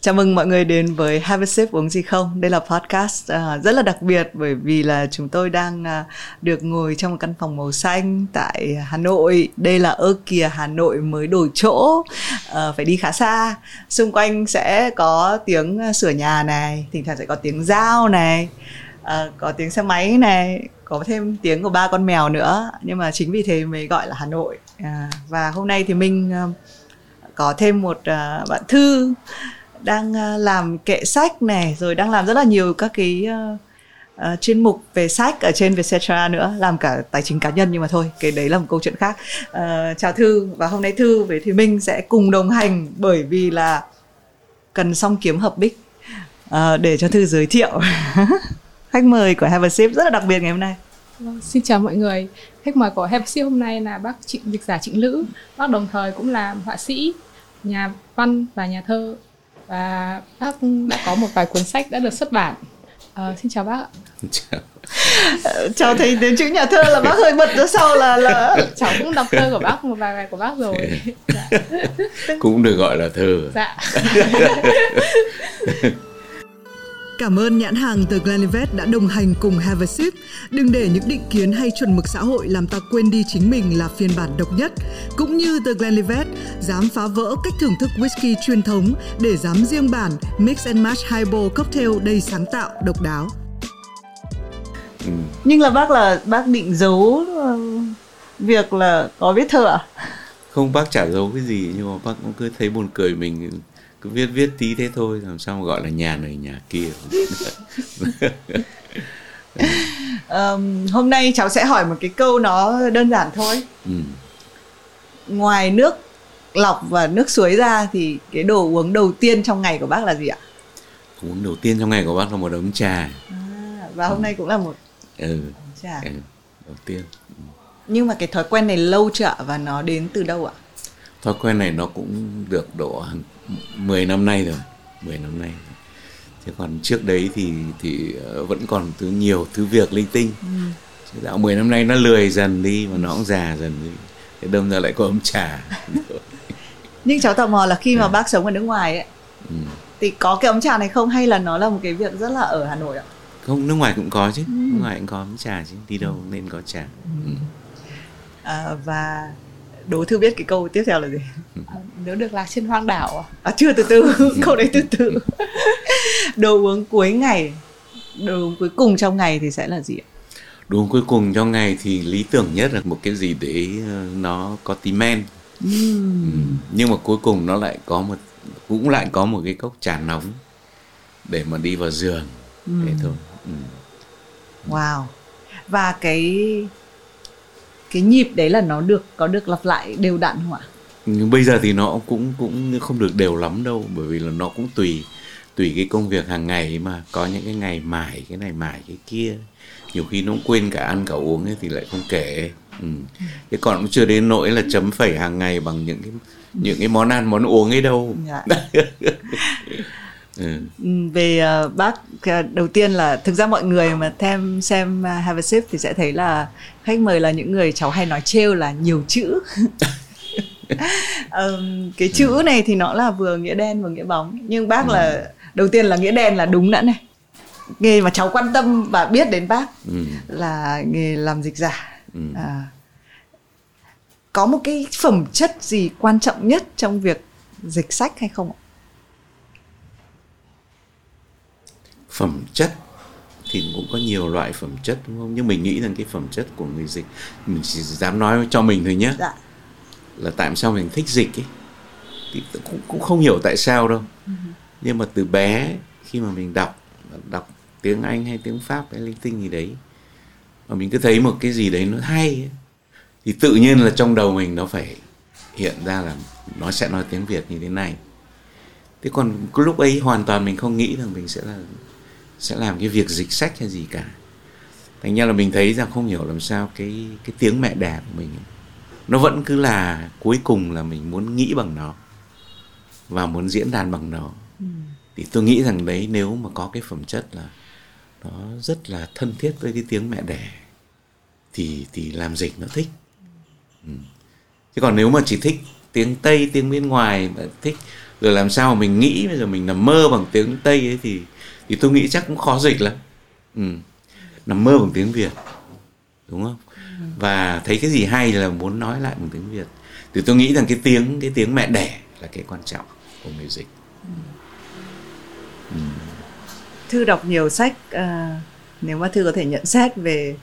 Chào mừng mọi người đến với Have a sip uống gì không. Đây là podcast uh, rất là đặc biệt bởi vì là chúng tôi đang uh, được ngồi trong một căn phòng màu xanh tại Hà Nội. Đây là ơ kìa Hà Nội mới đổi chỗ, uh, phải đi khá xa. Xung quanh sẽ có tiếng à, sửa nhà này, thỉnh thoảng sẽ có tiếng dao này, uh, có tiếng xe máy này, có thêm tiếng của ba con mèo nữa. Nhưng mà chính vì thế mới gọi là Hà Nội. Uh, và hôm nay thì mình uh, có thêm một uh, bạn Thư đang à, làm kệ sách này rồi đang làm rất là nhiều các cái uh, uh, chuyên mục về sách ở trên Vietcetera nữa làm cả tài chính cá nhân nhưng mà thôi cái đấy là một câu chuyện khác uh, chào Thư và hôm nay Thư với thì Minh sẽ cùng đồng hành bởi vì là cần xong kiếm hợp bích uh, để cho Thư giới thiệu khách mời của Have a Sip rất là đặc biệt ngày hôm nay vâng, xin chào mọi người. Khách mời của Have a Sip hôm nay là bác Trịnh Dịch giả Trịnh Lữ. Bác đồng thời cũng là họa sĩ, nhà văn và nhà thơ và bác đã có một vài cuốn sách đã được xuất bản. À, xin chào bác ạ. Chào. Cháu thấy đến chữ nhà thơ là bác hơi bật ra sau là là cháu cũng đọc thơ của bác một vài bài của bác rồi. Dạ. cũng được gọi là thơ. Dạ Cảm ơn nhãn hàng The Glenlivet đã đồng hành cùng Have a Sip. Đừng để những định kiến hay chuẩn mực xã hội làm ta quên đi chính mình là phiên bản độc nhất. Cũng như The Glenlivet, dám phá vỡ cách thưởng thức whisky truyền thống để dám riêng bản Mix and Match Highball Cocktail đầy sáng tạo, độc đáo. Ừ. Nhưng là bác là bác định giấu ờ, việc là có viết thơ à? Không bác chả giấu cái gì nhưng mà bác cũng cứ thấy buồn cười mình cứ viết viết tí thế thôi làm sao mà gọi là nhà này nhà kia um, hôm nay cháu sẽ hỏi một cái câu nó đơn giản thôi ừ. ngoài nước lọc và nước suối ra thì cái đồ uống đầu tiên trong ngày của bác là gì ạ uống đầu tiên trong ngày của bác là một ấm trà à, và hôm ừ. nay cũng là một ừ. trà ừ. đầu tiên ừ. nhưng mà cái thói quen này lâu chưa và nó đến từ đâu ạ thói quen này nó cũng được độ hàng 10 năm nay rồi 10 năm nay. Thế còn trước đấy thì thì ờ, vẫn còn thứ nhiều thứ việc linh tinh. Ừ. chứ dạo 10 năm nay nó lười dần đi và nó cũng già dần đi. Thế đâm ra lại có ấm trà. Nhưng cháu tò mò là khi mà ừ. bác sống ở nước ngoài ấy ừ. thì có cái ấm trà này không? Hay là nó là một cái việc rất là ở Hà Nội ạ? Không nước ngoài cũng có chứ. Ừ. nước ngoài cũng có ấm trà chứ. Đi đâu nên có trà. Ừ. à, và đố thư biết cái câu tiếp theo là gì? À, nếu được lạc trên hoang đảo à, à chưa từ từ. Câu đấy từ từ. Đồ uống cuối ngày. Đồ uống cuối cùng trong ngày thì sẽ là gì ạ? Đồ uống cuối cùng trong ngày thì lý tưởng nhất là một cái gì để ờ, nó có tí men. Uhm. ừ. nhưng mà cuối cùng nó lại có một cũng lại có một cái cốc trà nóng để mà đi vào giường. Uhm. thế thôi. Ừ. wow. Và cái cái nhịp đấy là nó được có được lặp lại đều đặn không ạ bây giờ thì nó cũng cũng không được đều lắm đâu bởi vì là nó cũng tùy tùy cái công việc hàng ngày mà có những cái ngày mải cái này mải cái kia nhiều khi nó cũng quên cả ăn cả uống ấy thì lại không kể ừ. thế còn cũng chưa đến nỗi là chấm phẩy hàng ngày bằng những cái những cái món ăn món uống ấy đâu dạ. Ừ. ừ. về uh, bác uh, đầu tiên là thực ra mọi người mà thêm xem uh, Have a Sip thì sẽ thấy là khách mời là những người cháu hay nói trêu là nhiều chữ um, cái chữ này thì nó là vừa nghĩa đen vừa nghĩa bóng nhưng bác ừ. là đầu tiên là nghĩa đen là đúng đã này nghề mà cháu quan tâm và biết đến bác ừ. là nghề làm dịch giả ừ. à, có một cái phẩm chất gì quan trọng nhất trong việc dịch sách hay không ạ phẩm chất thì cũng có nhiều loại phẩm chất đúng không? Nhưng mình nghĩ rằng cái phẩm chất của người dịch mình chỉ dám nói cho mình thôi nhé. Dạ. là tại sao mình thích dịch ấy? Thì cũng, cũng không hiểu tại sao đâu. Uh nhưng mà từ bé khi mà mình đọc đọc tiếng anh hay tiếng pháp hay linh tinh gì đấy mà mình cứ thấy một cái gì đấy nó hay ấy, thì tự nhiên là trong đầu mình nó phải hiện ra là nó sẽ nói tiếng việt như thế này. Thế còn lúc ấy hoàn toàn mình không nghĩ rằng mình sẽ là sẽ làm cái việc dịch sách hay gì cả thành ra là mình thấy rằng không hiểu làm sao cái cái tiếng mẹ đẻ của mình nó vẫn cứ là cuối cùng là mình muốn nghĩ bằng nó và muốn diễn đàn bằng nó ừ. thì tôi nghĩ rằng đấy nếu mà có cái phẩm chất là nó rất là thân thiết với cái tiếng mẹ đẻ thì thì làm dịch nó thích ừ. chứ còn nếu mà chỉ thích tiếng tây tiếng bên ngoài mà thích rồi làm sao mà mình nghĩ bây giờ mình nằm mơ bằng tiếng tây ấy thì thì tôi nghĩ chắc cũng khó dịch lắm. Ừ. nằm mơ bằng tiếng việt đúng không? Và thấy cái gì hay là muốn nói lại bằng tiếng việt. Thì tôi nghĩ rằng cái tiếng cái tiếng mẹ đẻ là cái quan trọng của người dịch. Ừ. thư đọc nhiều sách à, nếu mà thư có thể nhận xét về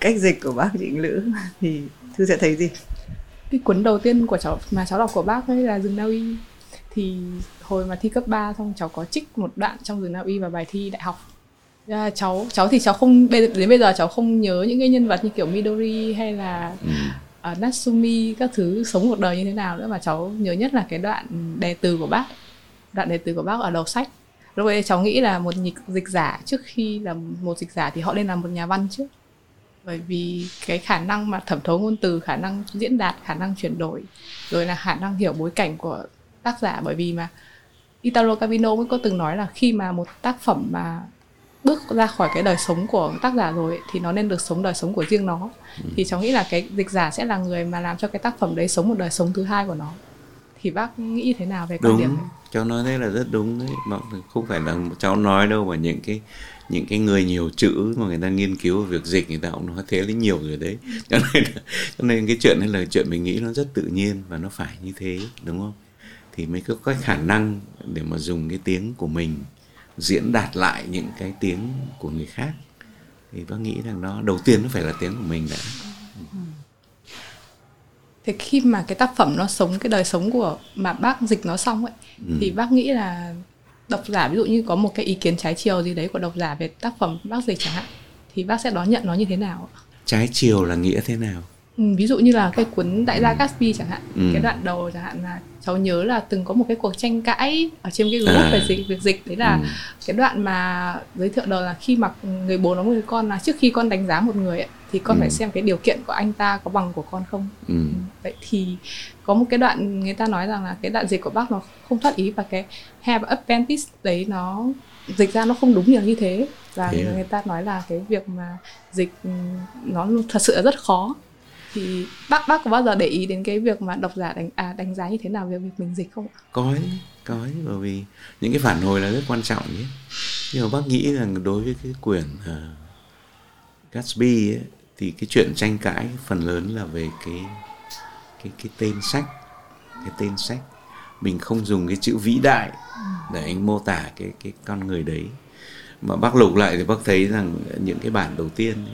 cách dịch của bác trịnh lữ thì thư sẽ thấy gì? Cái cuốn đầu tiên của cháu mà cháu đọc của bác ấy là rừng Na Uy thì hồi mà thi cấp 3 xong cháu có trích một đoạn trong rừng Na Uy vào bài thi đại học. À, cháu cháu thì cháu không đến bây giờ cháu không nhớ những cái nhân vật như kiểu Midori hay là ừ. uh, Natsumi các thứ sống một đời như thế nào nữa mà cháu nhớ nhất là cái đoạn đề từ của bác. Đoạn đề từ của bác ở đầu sách. Lúc ấy cháu nghĩ là một dịch giả trước khi là một dịch giả thì họ nên là một nhà văn trước. Bởi vì cái khả năng mà thẩm thấu ngôn từ khả năng diễn đạt khả năng chuyển đổi rồi là khả năng hiểu bối cảnh của tác giả. Bởi vì mà Italo Calvino mới có từng nói là khi mà một tác phẩm mà bước ra khỏi cái đời sống của tác giả rồi thì nó nên được sống đời sống của riêng nó. Ừ. thì cháu nghĩ là cái dịch giả sẽ là người mà làm cho cái tác phẩm đấy sống một đời sống thứ hai của nó. Thì bác nghĩ thế nào về quan điểm này? cháu nói thế là rất đúng đấy. Mà không phải là cháu nói đâu mà những cái những cái người nhiều chữ mà người ta nghiên cứu về việc dịch người ta cũng nói thế là nhiều rồi đấy. Cho nên cho nên cái chuyện này là chuyện mình nghĩ nó rất tự nhiên và nó phải như thế đúng không thì mới có cái khả năng để mà dùng cái tiếng của mình diễn đạt lại những cái tiếng của người khác. Thì bác nghĩ rằng nó đầu tiên nó phải là tiếng của mình đã. Thế khi mà cái tác phẩm nó sống cái đời sống của mà bác dịch nó xong ấy ừ. thì bác nghĩ là độc giả ví dụ như có một cái ý kiến trái chiều gì đấy của độc giả về tác phẩm bác dịch chẳng hạn thì bác sẽ đón nhận nó như thế nào trái chiều là nghĩa thế nào ví dụ như là cái cuốn đại gia Gatsby chẳng hạn ừ. cái đoạn đầu chẳng hạn là cháu nhớ là từng có một cái cuộc tranh cãi ở trên cái group à. về dịch việc dịch đấy là ừ. cái đoạn mà giới thiệu đầu là khi mà người bố nói với con là trước khi con đánh giá một người ấy, thì con ừ. phải xem cái điều kiện của anh ta có bằng của con không ừ. ừ. vậy thì có một cái đoạn người ta nói rằng là cái đoạn dịch của bác nó không thoát ý và cái have apprentice đấy nó dịch ra nó không đúng nhiều như thế và thế người ta nói là cái việc mà dịch ừ, nó thật sự là rất khó thì bác bác có bao giờ để ý đến cái việc mà độc giả đánh à, đánh giá như thế nào về việc mình dịch không ạ? Có ấy, có ấy, bởi vì những cái phản hồi là rất quan trọng nhé. Nhưng mà bác nghĩ rằng đối với cái quyển uh, Gatsby ấy, thì cái chuyện tranh cãi phần lớn là về cái cái cái tên sách, cái tên sách. Mình không dùng cái chữ vĩ đại để anh mô tả cái cái con người đấy mà bác lục lại thì bác thấy rằng những cái bản đầu tiên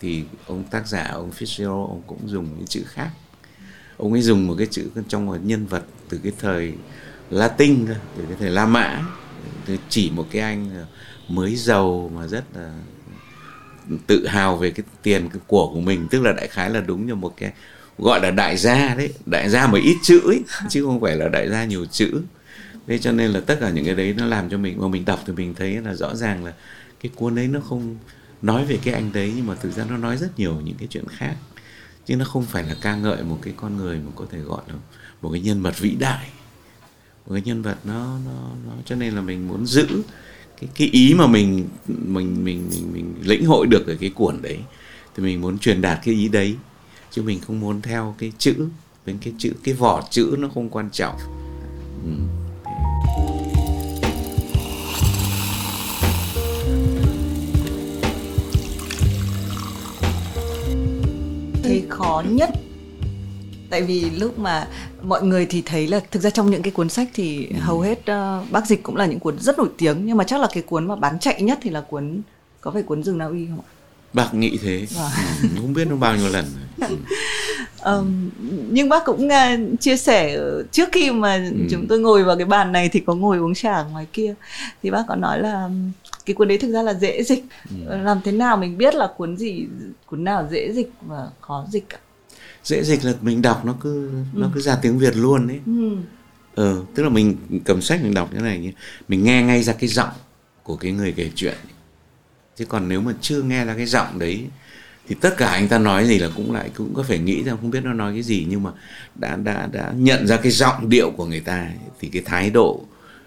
thì ông tác giả, ông Fitzgerald, ông cũng dùng những chữ khác. Ông ấy dùng một cái chữ trong một nhân vật từ cái thời Latin từ cái thời La Mã. Chỉ một cái anh mới giàu mà rất là tự hào về cái tiền cái của của mình, tức là đại khái là đúng như một cái gọi là đại gia đấy. Đại gia mà ít chữ ấy, chứ không phải là đại gia nhiều chữ. Thế cho nên là tất cả những cái đấy nó làm cho mình, mà mình đọc thì mình thấy là rõ ràng là cái cuốn ấy nó không nói về cái anh đấy nhưng mà thực ra nó nói rất nhiều những cái chuyện khác. Chứ nó không phải là ca ngợi một cái con người mà có thể gọi là một cái nhân vật vĩ đại. Một cái nhân vật nó nó nó cho nên là mình muốn giữ cái cái ý mà mình mình mình mình, mình lĩnh hội được ở cái cuốn đấy. Thì mình muốn truyền đạt cái ý đấy. Chứ mình không muốn theo cái chữ bên cái chữ cái vỏ chữ nó không quan trọng. Ừ. khó nhất tại vì lúc mà mọi người thì thấy là thực ra trong những cái cuốn sách thì ừ. hầu hết uh, bác dịch cũng là những cuốn rất nổi tiếng nhưng mà chắc là cái cuốn mà bán chạy nhất thì là cuốn có phải cuốn rừng Na Uy không ạ? Bác nghĩ thế, à. ừ, không biết nó bao nhiêu lần rồi. um, nhưng bác cũng uh, chia sẻ trước khi mà ừ. chúng tôi ngồi vào cái bàn này thì có ngồi uống trà ở ngoài kia thì bác có nói là cái cuốn đấy thực ra là dễ dịch ừ. làm thế nào mình biết là cuốn gì cuốn nào dễ dịch và khó dịch cả dễ dịch là mình đọc nó cứ ừ. nó cứ ra tiếng việt luôn đấy ừ. ờ tức là mình cầm sách mình đọc như này mình nghe ngay ra cái giọng của cái người kể chuyện chứ còn nếu mà chưa nghe ra cái giọng đấy thì tất cả anh ta nói gì là cũng lại cũng có phải nghĩ ra không biết nó nói cái gì nhưng mà đã đã đã nhận ra cái giọng điệu của người ta thì cái thái độ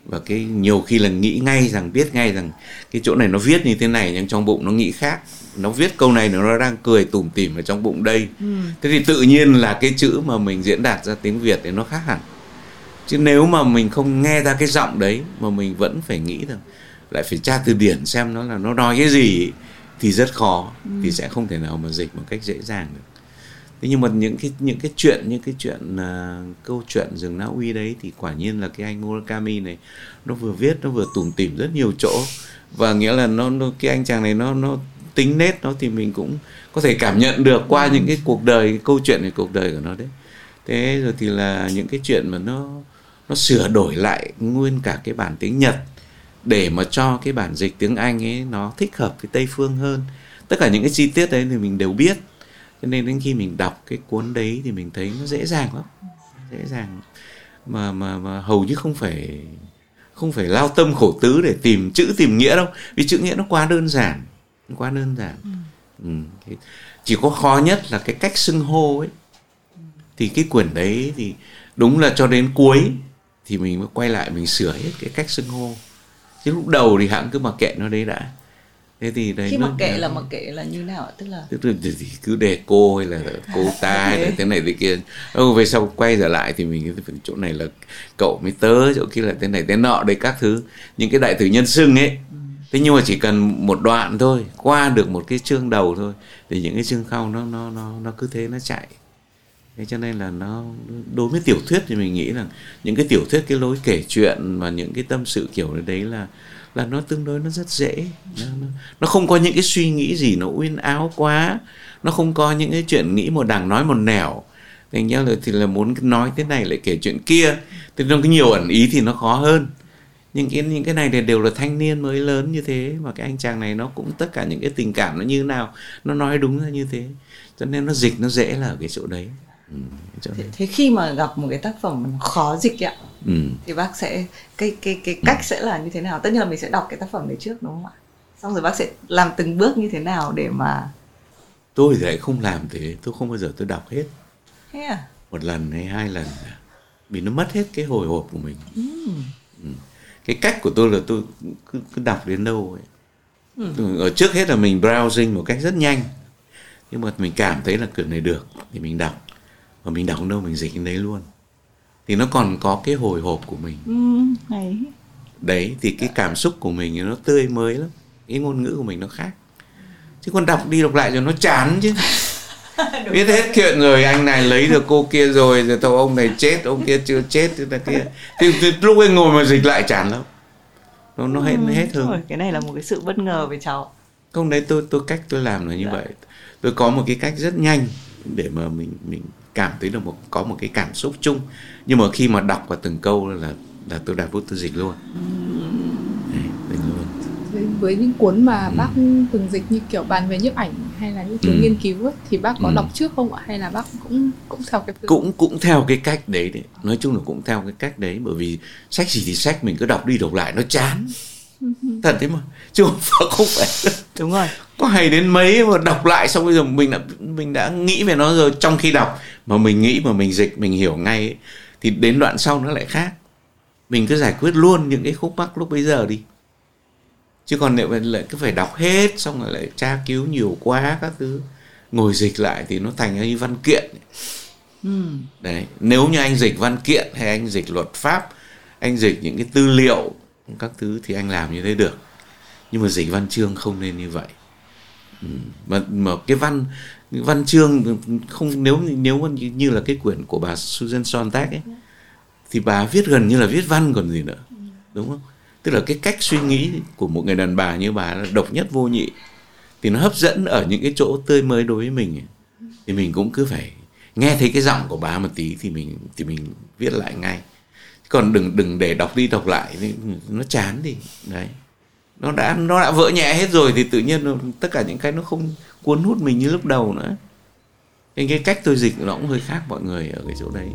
và cái nhiều khi là nghĩ ngay rằng biết ngay rằng cái chỗ này nó viết như thế này nhưng trong bụng nó nghĩ khác. Nó viết câu này nó đang cười tủm tỉm ở trong bụng đây. Ừ. thế thì tự nhiên là cái chữ mà mình diễn đạt ra tiếng việt thì nó khác hẳn. Chứ nếu mà mình không nghe ra cái giọng đấy mà mình vẫn phải nghĩ rằng lại phải tra từ điển xem nó là nó nói cái gì thì rất khó. Ừ. thì sẽ không thể nào mà dịch một cách dễ dàng được thế nhưng mà những cái những cái chuyện những cái chuyện uh, câu chuyện rừng Na Uy đấy thì quả nhiên là cái anh Murakami này nó vừa viết nó vừa tủm tỉm rất nhiều chỗ. Và nghĩa là nó, nó cái anh chàng này nó nó tính nết nó thì mình cũng có thể cảm nhận được qua những cái cuộc đời cái câu chuyện về cuộc đời của nó đấy. Thế rồi thì là những cái chuyện mà nó nó sửa đổi lại nguyên cả cái bản tiếng Nhật để mà cho cái bản dịch tiếng Anh ấy nó thích hợp cái Tây phương hơn. Tất cả những cái chi tiết đấy thì mình đều biết cho nên đến khi mình đọc cái cuốn đấy thì mình thấy nó dễ dàng lắm. Dễ dàng. Mà mà mà hầu như không phải không phải lao tâm khổ tứ để tìm chữ tìm nghĩa đâu. Vì chữ nghĩa nó quá đơn giản quá đơn giản. Ừ. Ừ. chỉ có khó nhất là cái cách xưng hô ấy. Thì cái quyển đấy thì đúng là cho đến cuối thì mình mới quay lại mình sửa hết cái cách xưng hô. Chứ lúc đầu thì hãng cứ mặc kệ nó đấy đã thế thì đấy khi mặc kệ là mặc kệ là như nào tức là tức là thì cứ để cô hay là cô ta hay là thế này thế kia. Ừ, về sau quay trở lại thì mình chỗ này là cậu mới tớ chỗ kia là thế này thế nọ đấy các thứ. Những cái đại tử nhân xưng ấy. Ừ. thế nhưng mà chỉ cần một đoạn thôi qua được một cái chương đầu thôi thì những cái chương sau nó nó nó nó cứ thế nó chạy. Thế cho nên là nó đối với tiểu thuyết thì mình nghĩ rằng những cái tiểu thuyết cái lối kể chuyện và những cái tâm sự kiểu đấy là là nó tương đối nó rất dễ. Nó, nó, nó không có những cái suy nghĩ gì nó uyên áo quá. Nó không có những cái chuyện nghĩ một đằng nói một nẻo. Thành ra là thì là muốn nói thế này lại kể chuyện kia. Thì nó có nhiều ẩn ý thì nó khó hơn. Những cái những cái này thì đều là thanh niên mới lớn như thế mà cái anh chàng này nó cũng tất cả những cái tình cảm nó như nào nó nói đúng ra như thế. Cho nên nó dịch nó dễ là ở cái chỗ đấy. Ừ, thế, thế khi mà gặp một cái tác phẩm khó dịch ạ ừ. thì bác sẽ cái cái cái cách sẽ là như thế nào tất nhiên là mình sẽ đọc cái tác phẩm đấy trước đúng không ạ xong rồi bác sẽ làm từng bước như thế nào để mà tôi thì lại không làm thế tôi không bao giờ tôi đọc hết thế à? một lần hay hai lần vì nó mất hết cái hồi hộp của mình ừ. Ừ. cái cách của tôi là tôi cứ, cứ đọc đến đâu ấy ừ. ở trước hết là mình browsing một cách rất nhanh nhưng mà mình cảm thấy là quyển này được thì mình đọc và mình đọc đâu mình dịch đến đấy luôn thì nó còn có cái hồi hộp của mình. Ừ, đấy. đấy thì cái cảm xúc của mình nó tươi mới lắm. Cái ngôn ngữ của mình nó khác. Chứ còn đọc đi đọc lại rồi nó chán chứ. Biết hết chuyện rồi anh này lấy được cô kia rồi rồi tao ông này chết ông kia chưa chết thế là kia. Thì, thì lúc anh ngồi mà dịch lại chán lắm. Nó nó hết nó hết hương cái này là một cái sự bất ngờ với cháu. Không đấy tôi tôi cách tôi làm là như dạ. vậy. Tôi có một cái cách rất nhanh để mà mình mình cảm thấy được một có một cái cảm xúc chung. Nhưng mà khi mà đọc vào từng câu là là tôi đặt bút tôi dịch luôn. Đấy, luôn. Với những cuốn mà ừ. bác từng dịch như kiểu bàn về nhiếp ảnh hay là những cuốn ừ. nghiên cứu ấy, thì bác có ừ. đọc trước không ạ? Hay là bác cũng cũng theo cái cũng cũng theo cái cách đấy đấy. Nói chung là cũng theo cái cách đấy bởi vì sách gì thì sách mình cứ đọc đi đọc lại nó chán. Thật đấy mà. Chứ không phải đúng rồi. có hay đến mấy mà đọc lại xong bây giờ mình đã mình đã nghĩ về nó rồi trong khi đọc mà mình nghĩ mà mình dịch mình hiểu ngay ấy, thì đến đoạn sau nó lại khác. Mình cứ giải quyết luôn những cái khúc mắc lúc bây giờ đi. Chứ còn nếu lại cứ phải đọc hết xong rồi lại tra cứu nhiều quá các thứ ngồi dịch lại thì nó thành như văn kiện. Ừ. đấy nếu như anh dịch văn kiện hay anh dịch luật pháp anh dịch những cái tư liệu các thứ thì anh làm như thế được. Nhưng mà dịch văn chương không nên như vậy. Mà mà cái văn văn chương không nếu nếu như, như là cái quyển của bà Susan Sontag ấy thì bà viết gần như là viết văn còn gì nữa đúng không? Tức là cái cách suy nghĩ của một người đàn bà như bà là độc nhất vô nhị thì nó hấp dẫn ở những cái chỗ tươi mới đối với mình thì mình cũng cứ phải nghe thấy cái giọng của bà một tí thì mình thì mình viết lại ngay. Còn đừng đừng để đọc đi đọc lại nó chán thì đấy nó đã nó đã vỡ nhẹ hết rồi thì tự nhiên tất cả những cái nó không cuốn hút mình như lúc đầu nữa. Nên cái cách tôi dịch nó cũng hơi khác mọi người ở cái chỗ đấy.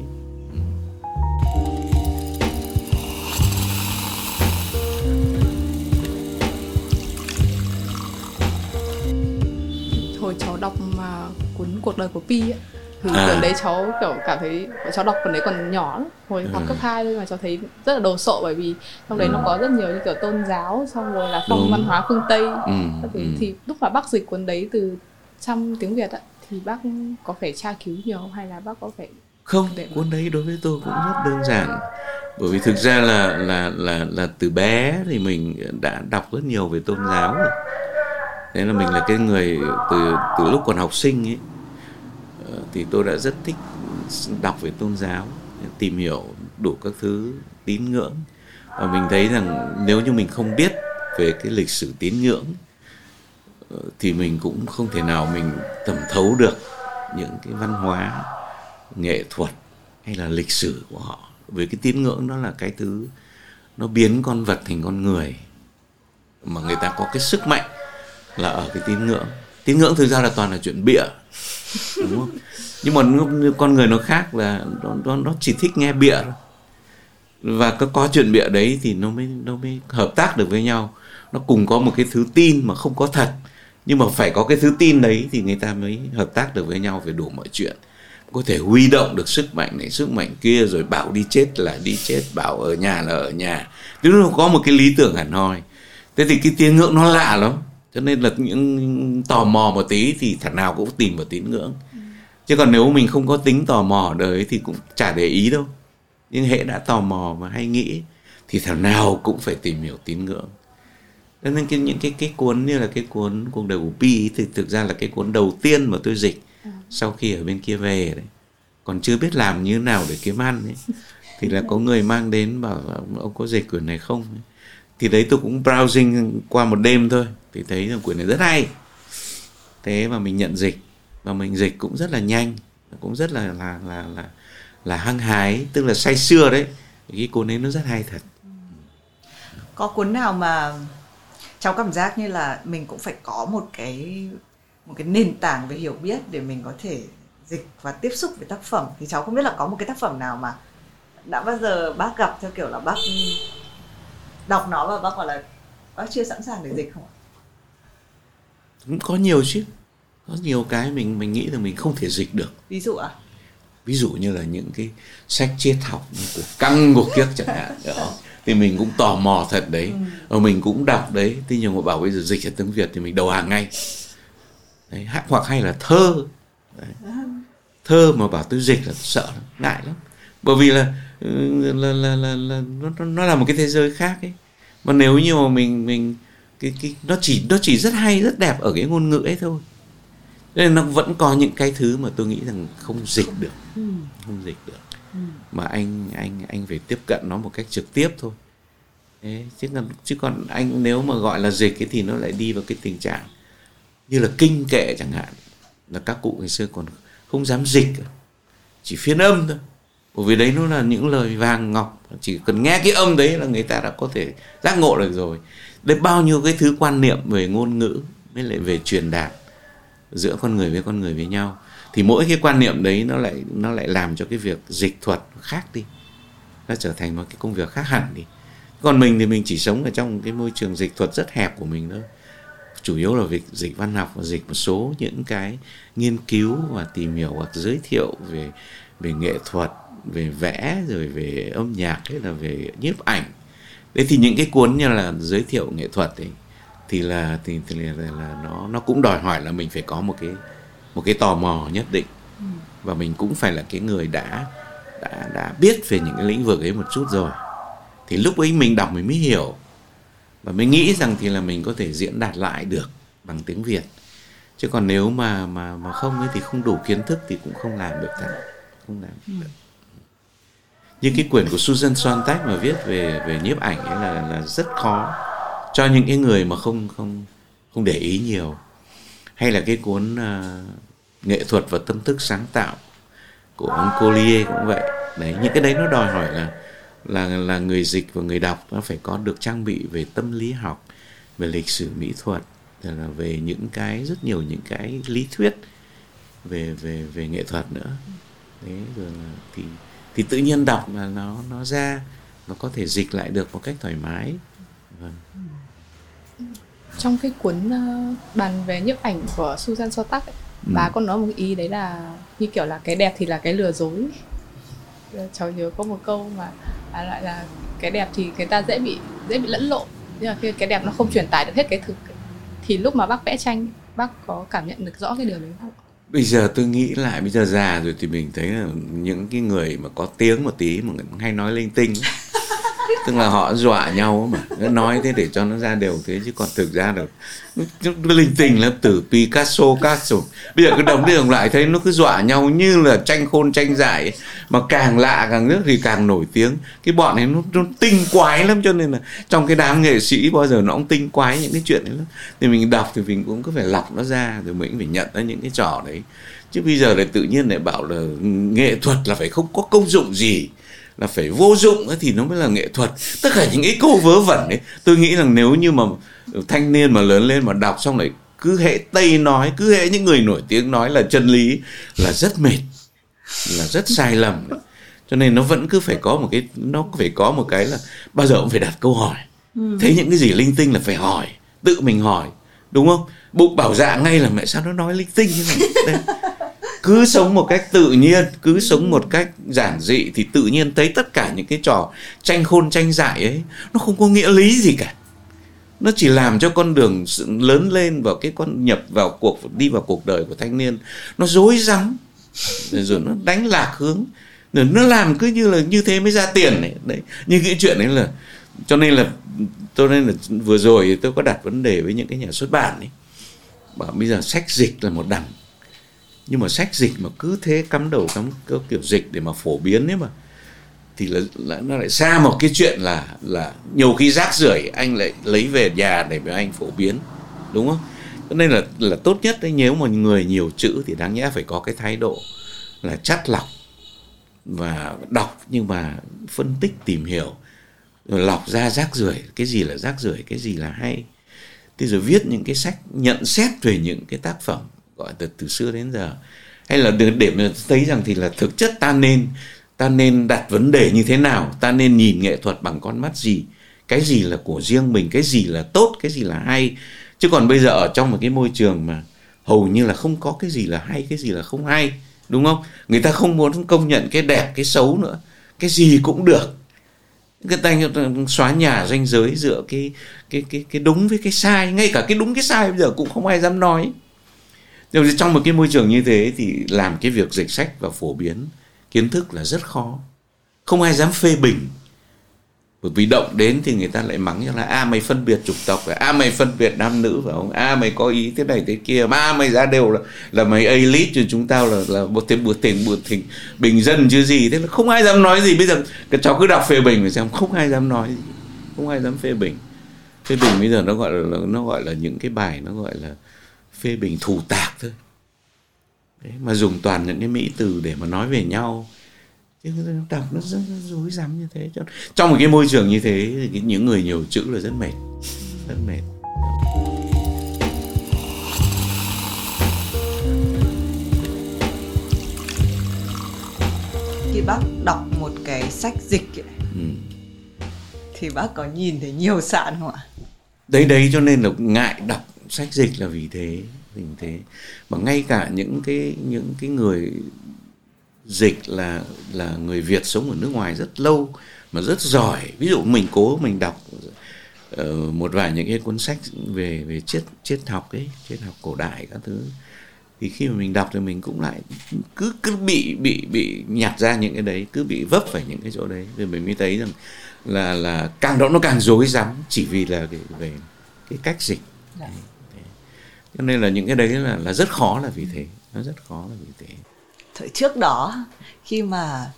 Hồi cháu đọc mà cuốn cuộc đời của Pi ấy, thì à. lần đấy cháu kiểu cảm thấy cháu đọc phần đấy còn nhỏ lắm hồi ừ. học cấp 2 thôi mà cháu thấy rất là đồ sộ bởi vì trong đấy ừ. nó có rất nhiều như kiểu tôn giáo xong rồi là phong văn hóa phương tây ừ. Thì, ừ. thì lúc mà bác dịch cuốn đấy từ trăm tiếng việt ạ thì bác có phải tra cứu nhiều hay là bác có phải không để cuốn đấy đối với tôi cũng rất đơn giản bởi vì thực ra là là là là từ bé thì mình đã đọc rất nhiều về tôn giáo rồi thế là mình là cái người từ từ lúc còn học sinh ấy thì tôi đã rất thích đọc về tôn giáo, tìm hiểu đủ các thứ, tín ngưỡng. Và mình thấy rằng nếu như mình không biết về cái lịch sử tín ngưỡng ờ, thì mình cũng không thể nào mình thẩm thấu được những cái văn hóa, nghệ thuật hay là lịch sử của họ. Với cái tín ngưỡng đó là cái thứ nó biến con vật thành con người mà người ta có cái sức mạnh là ở cái tín ngưỡng. Tín ngưỡng thực ra là toàn là chuyện bịa, đúng không? Nhưng mà con người nó khác là nó, nó, nó chỉ thích nghe bịa và có, có chuyện bịa đấy thì nó mới nó mới hợp tác được với nhau. Nó cùng có một cái thứ tin mà không có thật. Nhưng mà phải có cái thứ tin đấy thì người ta mới hợp tác được với nhau về đủ mọi chuyện. Có thể huy động được sức mạnh này sức mạnh kia rồi bảo đi chết là đi chết bảo ở nhà là ở nhà. Tức nó có một cái lý tưởng hẳn hoi. Thế thì cái tiếng ngưỡng nó lạ lắm. Cho nên là những tò mò một tí thì thằng nào cũng tìm vào tín ngưỡng chứ còn nếu mình không có tính tò mò đời thì cũng chả để ý đâu. Nhưng hệ đã tò mò mà hay nghĩ thì thằng nào cũng phải tìm hiểu tín ngưỡng. Cho nên cái, những cái cái cuốn như là cái cuốn cuộc đời của Pi thì thực ra là cái cuốn đầu tiên mà tôi dịch ừ. sau khi ở bên kia về đấy. Còn chưa biết làm như nào để kiếm ăn ấy. Thì là có người mang đến bảo ông có dịch quyển này không? Thì đấy tôi cũng browsing qua một đêm thôi thì thấy là quyển này rất hay. Thế mà mình nhận dịch và mình dịch cũng rất là nhanh cũng rất là là là là là hăng hái tức là say sưa đấy. Cái cuốn ấy nó rất hay thật. Có cuốn nào mà cháu cảm giác như là mình cũng phải có một cái một cái nền tảng về hiểu biết để mình có thể dịch và tiếp xúc với tác phẩm? Thì cháu không biết là có một cái tác phẩm nào mà đã bao giờ bác gặp theo kiểu là bác đọc nó và bác bảo là bác chưa sẵn sàng để dịch không ạ? Cũng có nhiều chứ có nhiều cái mình mình nghĩ là mình không thể dịch được. Ví dụ ạ? À? ví dụ như là những cái sách triết học của căng của kiếp chẳng hạn đó. Thì mình cũng tò mò thật đấy. Ừ. và mình cũng đọc đấy. Thế nhưng mà bảo bây giờ dịch ra tiếng việt thì mình đầu hàng ngay. Đấy, hoặc hay là thơ. Đấy. thơ mà bảo tôi dịch là sợ lắm ngại lắm. Bởi vì là ừ, là là là, là nó, nó là một cái thế giới khác ấy. Mà nếu như mà mình mình cái cái nó chỉ nó chỉ rất hay rất đẹp ở cái ngôn ngữ ấy thôi nên nó vẫn có những cái thứ mà tôi nghĩ rằng không dịch được. Ừ. không dịch được. Ừ. mà anh anh anh phải tiếp cận nó một cách trực tiếp thôi. Thế, chứ còn chứ còn anh nếu mà gọi là dịch ấy thì nó lại đi vào cái tình trạng như là kinh kệ chẳng hạn. Là các cụ ngày xưa còn không dám dịch chỉ phiên âm thôi. Bởi vì đấy nó là những lời vàng ngọc. Chỉ cần nghe cái âm đấy là người ta đã có thể giác ngộ được rồi. Đấy bao nhiêu cái thứ quan niệm về ngôn ngữ với lại về truyền đạt giữa con người với con người với nhau, thì mỗi cái quan niệm đấy nó lại nó lại làm cho cái việc dịch thuật khác đi, nó trở thành một cái công việc khác hẳn đi. Còn mình thì mình chỉ sống ở trong cái môi trường dịch thuật rất hẹp của mình thôi. Chủ yếu là việc dịch văn học và dịch một số những cái nghiên cứu và tìm hiểu hoặc giới thiệu về về nghệ thuật, về vẽ, rồi về âm nhạc, hay là về nhiếp ảnh. Đấy thì những cái cuốn như là giới thiệu nghệ thuật thì thì là thì, thì là, là nó nó cũng đòi hỏi là mình phải có một cái một cái tò mò nhất định ừ. và mình cũng phải là cái người đã đã đã biết về những cái lĩnh vực ấy một chút rồi thì lúc ấy mình đọc mình mới hiểu và mình nghĩ rằng thì là mình có thể diễn đạt lại được bằng tiếng Việt chứ còn nếu mà mà mà không ấy thì không đủ kiến thức thì cũng không làm được thật không làm được. Ừ. như cái quyển của Susan Sontag mà viết về về nhiếp ảnh ấy là là rất khó cho những cái người mà không không không để ý nhiều hay là cái cuốn uh, nghệ thuật và tâm thức sáng tạo của ông Collier cũng vậy. Đấy những cái đấy nó đòi hỏi là là là người dịch và người đọc nó phải có được trang bị về tâm lý học về lịch sử mỹ thuật là về những cái rất nhiều những cái lý thuyết về về về nghệ thuật nữa. Thế rồi thì thì tự nhiên đọc là nó nó ra nó có thể dịch lại được một cách thoải mái. Vâng trong cái cuốn bàn về nhiếp ảnh của Susan Sontag ấy, ừ. bà có nói một ý đấy là như kiểu là cái đẹp thì là cái lừa dối. Cháu nhớ có một câu mà à, lại là cái đẹp thì người ta dễ bị dễ bị lẫn lộn nhưng mà khi cái đẹp nó không truyền tải được hết cái thực thì lúc mà bác vẽ tranh bác có cảm nhận được rõ cái điều đấy không? Bây giờ tôi nghĩ lại bây giờ già rồi thì mình thấy là những cái người mà có tiếng một tí mà hay nói linh tinh tức là họ dọa nhau mà. Nó nói thế để cho nó ra đều thế chứ còn thực ra là linh tinh lắm từ Picasso Picasso. Bây giờ cứ đồng đi đồng lại thấy nó cứ dọa nhau như là tranh khôn tranh giải mà càng lạ càng nước thì càng nổi tiếng. Cái bọn này nó, nó tinh quái lắm cho nên là trong cái đám nghệ sĩ bao giờ nó cũng tinh quái những cái chuyện đấy lắm. Thì mình đọc thì mình cũng có phải lọc nó ra rồi mình cũng phải nhận ra những cái trò đấy. Chứ bây giờ lại tự nhiên lại bảo là nghệ thuật là phải không có công dụng gì là phải vô dụng thì nó mới là nghệ thuật. Tất cả những cái câu vớ vẩn ấy tôi nghĩ rằng nếu như mà thanh niên mà lớn lên mà đọc xong lại cứ hệ tây nói cứ hệ những người nổi tiếng nói là chân lý là rất mệt là rất sai lầm cho nên nó vẫn cứ phải có một cái nó phải có một cái là bao giờ cũng phải đặt câu hỏi. Ừ. thấy những cái gì linh tinh là phải hỏi tự mình hỏi đúng không? Bụng bảo dạ ngay là mẹ sao nó nói linh tinh như này? Đây cứ sống một cách tự nhiên, cứ sống một cách giản dị thì tự nhiên thấy tất cả những cái trò tranh khôn, tranh dại ấy, nó không có nghĩa lý gì cả. Nó chỉ làm cho con đường lớn lên vào cái con nhập vào cuộc, đi vào cuộc đời của thanh niên nó rối rắm. Rồi nó đánh lạc hướng. Rồi nó làm cứ như là như thế mới ra tiền này. Đấy, như cái chuyện ấy là, cho nên là tôi nên là vừa rồi tôi có đặt vấn đề với những cái nhà xuất bản ấy. Bảo bây giờ sách dịch là một đẳng nhưng mà sách dịch mà cứ thế cắm đầu cắm cơ kiểu dịch để mà phổ biến ấy mà thì là, là nó lại xa một cái chuyện là là nhiều khi rác rưởi anh lại lấy về nhà để mà anh phổ biến đúng không? Cho nên là là tốt nhất đấy nếu mà người nhiều chữ thì đáng nhẽ phải có cái thái độ là chắt lọc và đọc nhưng mà phân tích tìm hiểu rồi lọc ra rác rưởi cái gì là rác rưởi cái gì là hay. Thế rồi viết những cái sách nhận xét về những cái tác phẩm gọi từ từ xưa đến giờ. Hay là để, để mà thấy rằng thì là thực chất ta nên ta nên đặt vấn đề như thế nào ta nên nhìn nghệ thuật bằng con mắt gì cái gì là của riêng mình cái gì là tốt cái gì là hay. Chứ còn bây giờ ở trong một cái môi trường mà hầu như là không có cái gì là hay cái gì là không hay đúng không? Người ta không muốn công nhận cái đẹp cái xấu nữa. Cái gì cũng được. Người ta xóa nhà ranh giới dựa cái cái cái cái đúng với cái sai. Ngay cả cái đúng cái sai bây giờ cũng không ai dám nói nhưng trong một cái môi trường như thế thì làm cái việc dịch sách và phổ biến kiến thức là rất khó. Không ai dám phê bình. Bởi vì động đến thì người ta lại mắng như là a à, mày phân biệt chủng tộc a à, mày phân biệt nam nữ phải không? A à, mày có ý thế này thế kia. Ba à, mày ra đều là là mày elite cho chúng tao là là một tên bột tiền bột thỉnh bình dân chứ gì. Thế là không ai dám nói gì. Bây giờ cái cháu cứ đọc phê bình mà xem không ai dám nói gì. Không ai dám phê bình. Phê bình bây giờ nó gọi là nó gọi là những cái bài nó gọi là phê bình thù tạc thôi. Đấy, mà dùng toàn những cái mỹ từ để mà nói về nhau. Chứ đọc nó rất, rất rối rắm như thế. Trong một cái môi trường như thế thì những người nhiều chữ là rất mệt. Rất mệt. Khi bác đọc một cái sách dịch ấy, ừ. thì bác có nhìn thấy nhiều sạn không ạ? Đấy đấy cho nên là ngại đọc sách dịch là vì thế vì thế. Mà ngay cả những cái những cái người dịch là là người Việt sống ở nước ngoài rất lâu mà rất giỏi. Ví dụ mình cố mình đọc uh, một vài những cái cuốn sách về về triết triết học ấy triết học cổ đại các thứ. Thì khi mà mình đọc thì mình cũng lại cứ cứ bị bị bị nhặt ra những cái đấy cứ bị vấp phải những cái chỗ đấy. Rồi mình mới thấy rằng là là càng đó nó càng rối rắm chỉ vì là cái về cái cách dịch. Đấy. Cho nên là những cái đấy là là rất khó là vì thế nó rất khó là vì thế thời trước đó khi mà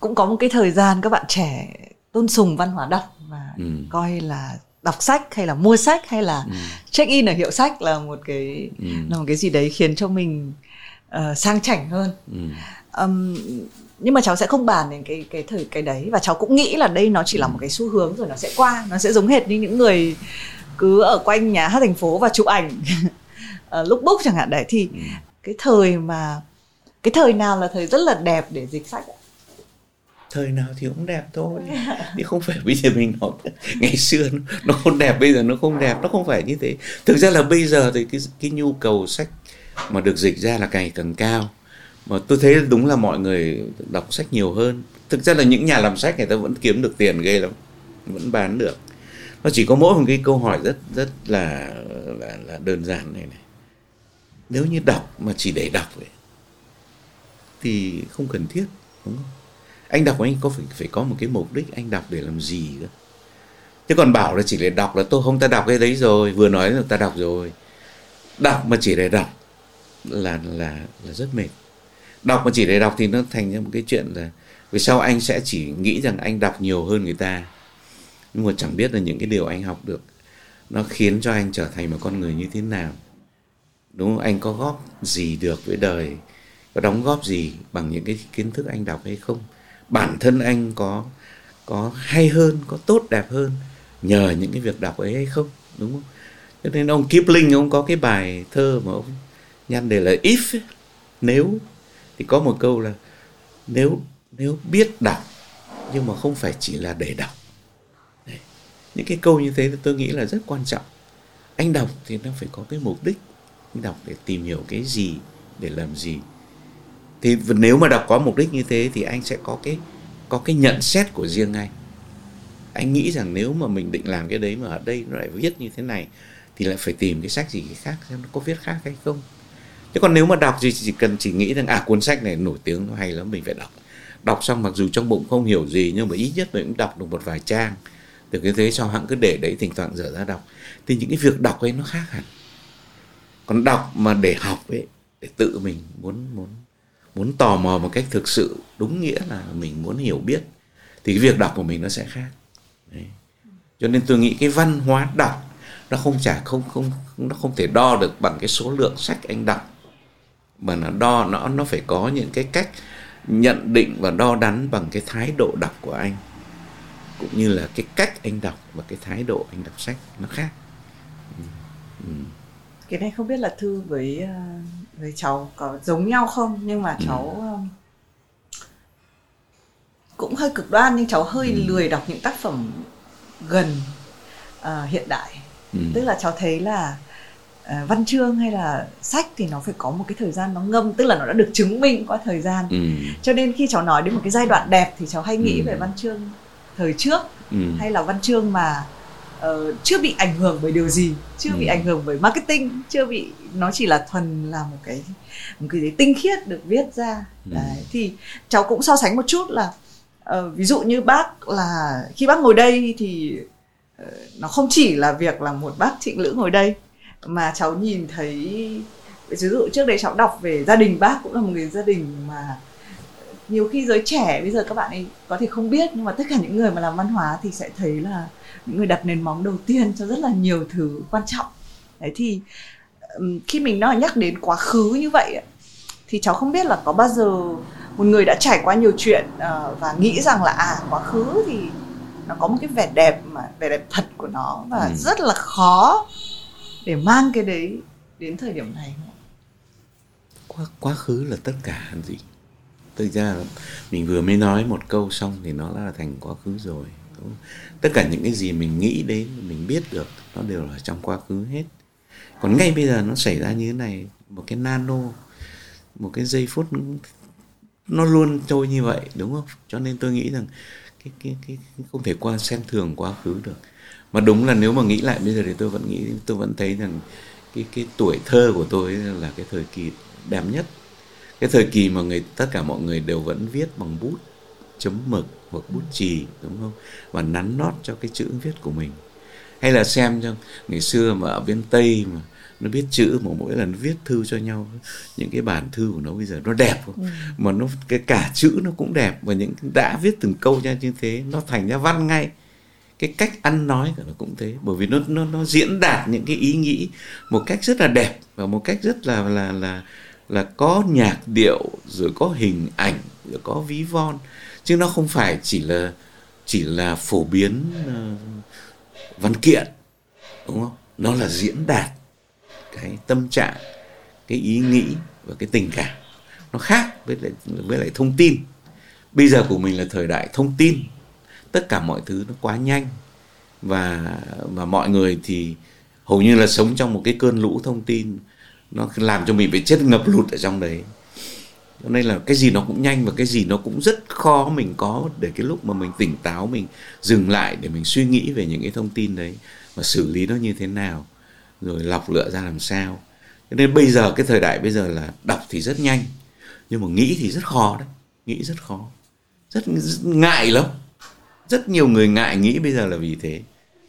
cũng có một cái thời gian các bạn trẻ tôn sùng văn hóa đọc và ừ. coi là đọc sách hay là mua sách hay là ừ. check in ở hiệu sách là một cái ừ. là một cái gì đấy khiến cho mình uh, sang chảnh hơn ừ. um, nhưng mà cháu sẽ không bàn đến cái cái thời cái đấy và cháu cũng nghĩ là đây nó chỉ là một cái xu hướng rồi nó sẽ qua nó sẽ giống hệt như những người cứ ở quanh nhà hát thành phố và chụp ảnh uh, lookbook chẳng hạn. Đấy thì ừ. cái thời mà cái thời nào là thời rất là đẹp để dịch sách ạ? thời nào thì cũng đẹp thôi. Chứ không phải bây giờ mình nói ngày xưa nó không đẹp bây giờ nó không đẹp. Nó không phải như thế. Thực ra là bây giờ thì cái cái nhu cầu sách mà được dịch ra là ngày càng cao. Mà tôi thấy đúng là mọi người đọc sách nhiều hơn. Thực ra là những nhà làm sách người ta vẫn kiếm được tiền ghê lắm. Vẫn bán được. Nó chỉ có mỗi một cái câu hỏi rất rất là là, là đơn giản này này nếu như đọc mà chỉ để đọc ấy, thì không cần thiết đúng không? Anh đọc anh có phải phải có một cái mục đích anh đọc để làm gì cơ? Chứ còn bảo là chỉ để đọc là tôi không ta đọc cái đấy rồi vừa nói là ta đọc rồi. Đọc mà chỉ để đọc là là là rất mệt. Đọc mà chỉ để đọc thì nó thành ra một cái chuyện là vì sau anh sẽ chỉ nghĩ rằng anh đọc nhiều hơn người ta? Nhưng mà chẳng biết là những cái điều anh học được nó khiến cho anh trở thành một con người như thế nào đúng không? Anh có góp gì được với đời? Có đóng góp gì bằng những cái kiến thức anh đọc hay không? Bản thân anh có có hay hơn có tốt đẹp hơn nhờ những cái việc đọc ấy hay không? Đúng không? Cho nên ông Kipling ông có cái bài thơ mà ông nhăn đề là if ấy, nếu thì có một câu là nếu nếu biết đọc nhưng mà không phải chỉ là để đọc Đấy. những cái câu như thế tôi nghĩ là rất quan trọng. Anh đọc thì nó phải có cái mục đích đọc để tìm hiểu cái gì, để làm gì. Thì nếu mà đọc có mục đích như thế thì anh sẽ có cái có cái nhận xét của riêng anh. Anh nghĩ rằng nếu mà mình định làm cái đấy mà ở đây nó lại viết như thế này, thì lại phải tìm cái sách gì khác xem nó có viết khác hay không. Chứ còn nếu mà đọc thì chỉ cần chỉ nghĩ rằng à cuốn sách này nổi tiếng, nó hay lắm, mình phải đọc. Đọc xong mặc dù trong bụng không hiểu gì, nhưng mà ít nhất mình cũng đọc được một vài trang. Từ cái thế sau hẳn cứ để đấy, thỉnh thoảng dở ra đọc. Thì những cái việc đọc ấy nó khác hẳn còn đọc mà để học ấy, để tự mình muốn muốn muốn tò mò một cách thực sự đúng nghĩa là mình muốn hiểu biết, thì cái việc đọc của mình nó sẽ khác đấy. cho nên tôi nghĩ cái văn hóa đọc nó không chả, không không, nó không thể đo được bằng cái số lượng sách anh đọc, mà nó đo, nó nó phải có những cái cách nhận định và đo đắn bằng cái thái độ đọc của anh, cũng như là cái cách anh đọc và cái thái độ anh đọc sách nó khác ừ. Ừ cái này không biết là thư với ờ, với cháu có giống nhau không nhưng mà ừ. cháu ừ. cũng hơi cực đoan nhưng cháu hơi ừ. lười đọc những tác phẩm gần uh, hiện đại ừ. tức là cháu thấy là uh, văn chương hay là sách thì nó phải có một cái thời gian nó ngâm tức là nó đã được chứng minh qua thời gian ừ. cho nên khi cháu nói đến một cái giai đoạn đẹp thì cháu hay nghĩ ừ. về văn chương thời trước ừ. hay là văn chương mà uh, chưa bị ảnh hưởng bởi điều gì chưa ừ. bị ảnh hưởng bởi marketing chưa bị nó chỉ là thuần là một cái một cái tinh khiết được viết ra ừ. đấy thì cháu cũng so sánh một chút là uh, ví dụ như bác là khi bác ngồi đây thì uh, nó không chỉ là việc là một bác trịnh lữ ngồi đây mà cháu nhìn thấy ví dụ trước đây cháu đọc về gia đình bác cũng là một người gia đình mà nhiều khi giới trẻ bây giờ các bạn ấy có thể không biết nhưng mà tất cả những người mà làm văn hóa thì sẽ thấy là những người đặt nền móng đầu tiên cho rất là nhiều thứ quan trọng. Đấy thì khi mình nói nhắc đến quá khứ như vậy thì cháu không biết là có bao giờ một người đã trải qua nhiều chuyện uh, và nghĩ rằng là à quá khứ thì nó có một cái vẻ đẹp mà vẻ đẹp thật của nó và ừ. rất là khó để mang cái đấy đến thời điểm này. Quá quá khứ là tất cả gì thực ra mình vừa mới nói một câu xong thì nó là thành quá khứ rồi, đúng tất cả những cái gì mình nghĩ đến, mình biết được, nó đều là trong quá khứ hết. Còn ngay bây giờ nó xảy ra như thế này, một cái nano, một cái giây phút nó luôn trôi như vậy, đúng không? Cho nên tôi nghĩ rằng cái cái cái không thể qua xem thường quá khứ được. Mà đúng là nếu mà nghĩ lại bây giờ thì tôi vẫn nghĩ, tôi vẫn thấy rằng cái cái tuổi thơ của tôi là cái thời kỳ đẹp nhất cái thời kỳ mà người tất cả mọi người đều vẫn viết bằng bút chấm mực hoặc bút chì đúng không và nắn nót cho cái chữ viết của mình hay là xem cho ngày xưa mà ở bên tây mà nó biết chữ mà mỗi lần viết thư cho nhau những cái bản thư của nó bây giờ nó đẹp không? Ừ. mà nó cái cả chữ nó cũng đẹp và những đã viết từng câu ra như thế nó thành ra văn ngay cái cách ăn nói của nó cũng thế bởi vì nó nó nó diễn đạt những cái ý nghĩ một cách rất là đẹp và một cách rất là là là là có nhạc điệu rồi có hình ảnh rồi có ví von. Chứ nó không phải chỉ là chỉ là phổ biến uh, văn kiện đúng không? Nó là diễn đạt cái tâm trạng cái ý nghĩ và cái tình cảm. Nó khác với lại với lại thông tin. Bây giờ của mình là thời đại thông tin. Tất cả mọi thứ nó quá nhanh. Và và mọi người thì hầu như là sống trong một cái cơn lũ thông tin nó làm cho mình phải chết ngập lụt ở trong đấy. Cho nên là cái gì nó cũng nhanh và cái gì nó cũng rất khó mình có để cái lúc mà mình tỉnh táo, mình dừng lại để mình suy nghĩ về những cái thông tin đấy và xử lý nó như thế nào, rồi lọc lựa ra làm sao. Cho nên bây giờ, cái thời đại bây giờ là đọc thì rất nhanh, nhưng mà nghĩ thì rất khó đấy. Nghĩ rất khó. Rất ngại lắm. Rất nhiều người ngại nghĩ bây giờ là vì thế.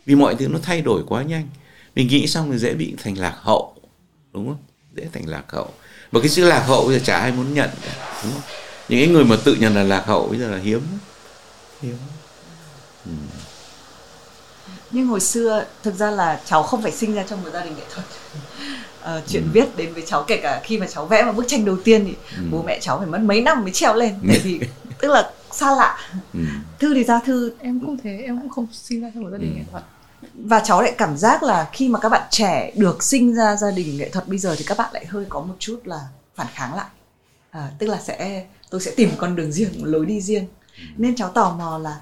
Vì mọi thứ nó thay đổi quá nhanh. Mình nghĩ xong thì dễ bị thành lạc hậu, đúng không? Dễ thành lạc hậu và cái chữ lạc hậu bây giờ chả ai muốn nhận cả đúng không những cái người mà tự nhận là lạc hậu bây giờ là hiếm hiếm ừ. nhưng hồi xưa thực ra là cháu không phải sinh ra trong một gia đình nghệ thuật uh, chuyện ừ. viết đến với cháu kể cả khi mà cháu vẽ một bức tranh đầu tiên thì ừ. bố mẹ cháu phải mất mấy năm mới treo lên bởi vì tức là xa lạ ừ. thư thì ra thư em cũng thế em cũng không sinh ra trong một gia đình ừ. nghệ thuật và cháu lại cảm giác là khi mà các bạn trẻ được sinh ra gia đình nghệ thuật bây giờ thì các bạn lại hơi có một chút là phản kháng lại. À, tức là sẽ tôi sẽ tìm con đường riêng một lối đi riêng. Nên cháu tò mò là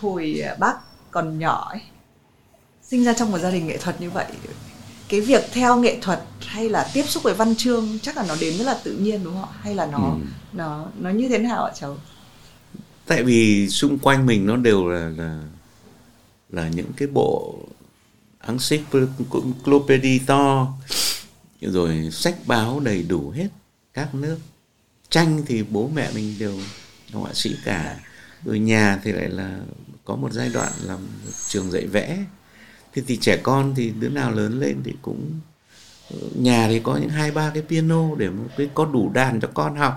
hồi bác còn nhỏ ấy sinh ra trong một gia đình nghệ thuật như vậy cái việc theo nghệ thuật hay là tiếp xúc với văn chương chắc là nó đến rất là tự nhiên đúng không hay là nó ừ. nó nó như thế nào ạ cháu? Tại vì xung quanh mình nó đều là là là những cái bộ encyclopedia to rồi sách báo đầy đủ hết các nước. Tranh thì bố mẹ mình đều là họa sĩ cả. Rồi nhà thì lại là có một giai đoạn làm trường dạy vẽ. Thì thì trẻ con thì đứa nào lớn lên thì cũng nhà thì có những hai ba cái piano để một cái có đủ đàn cho con học.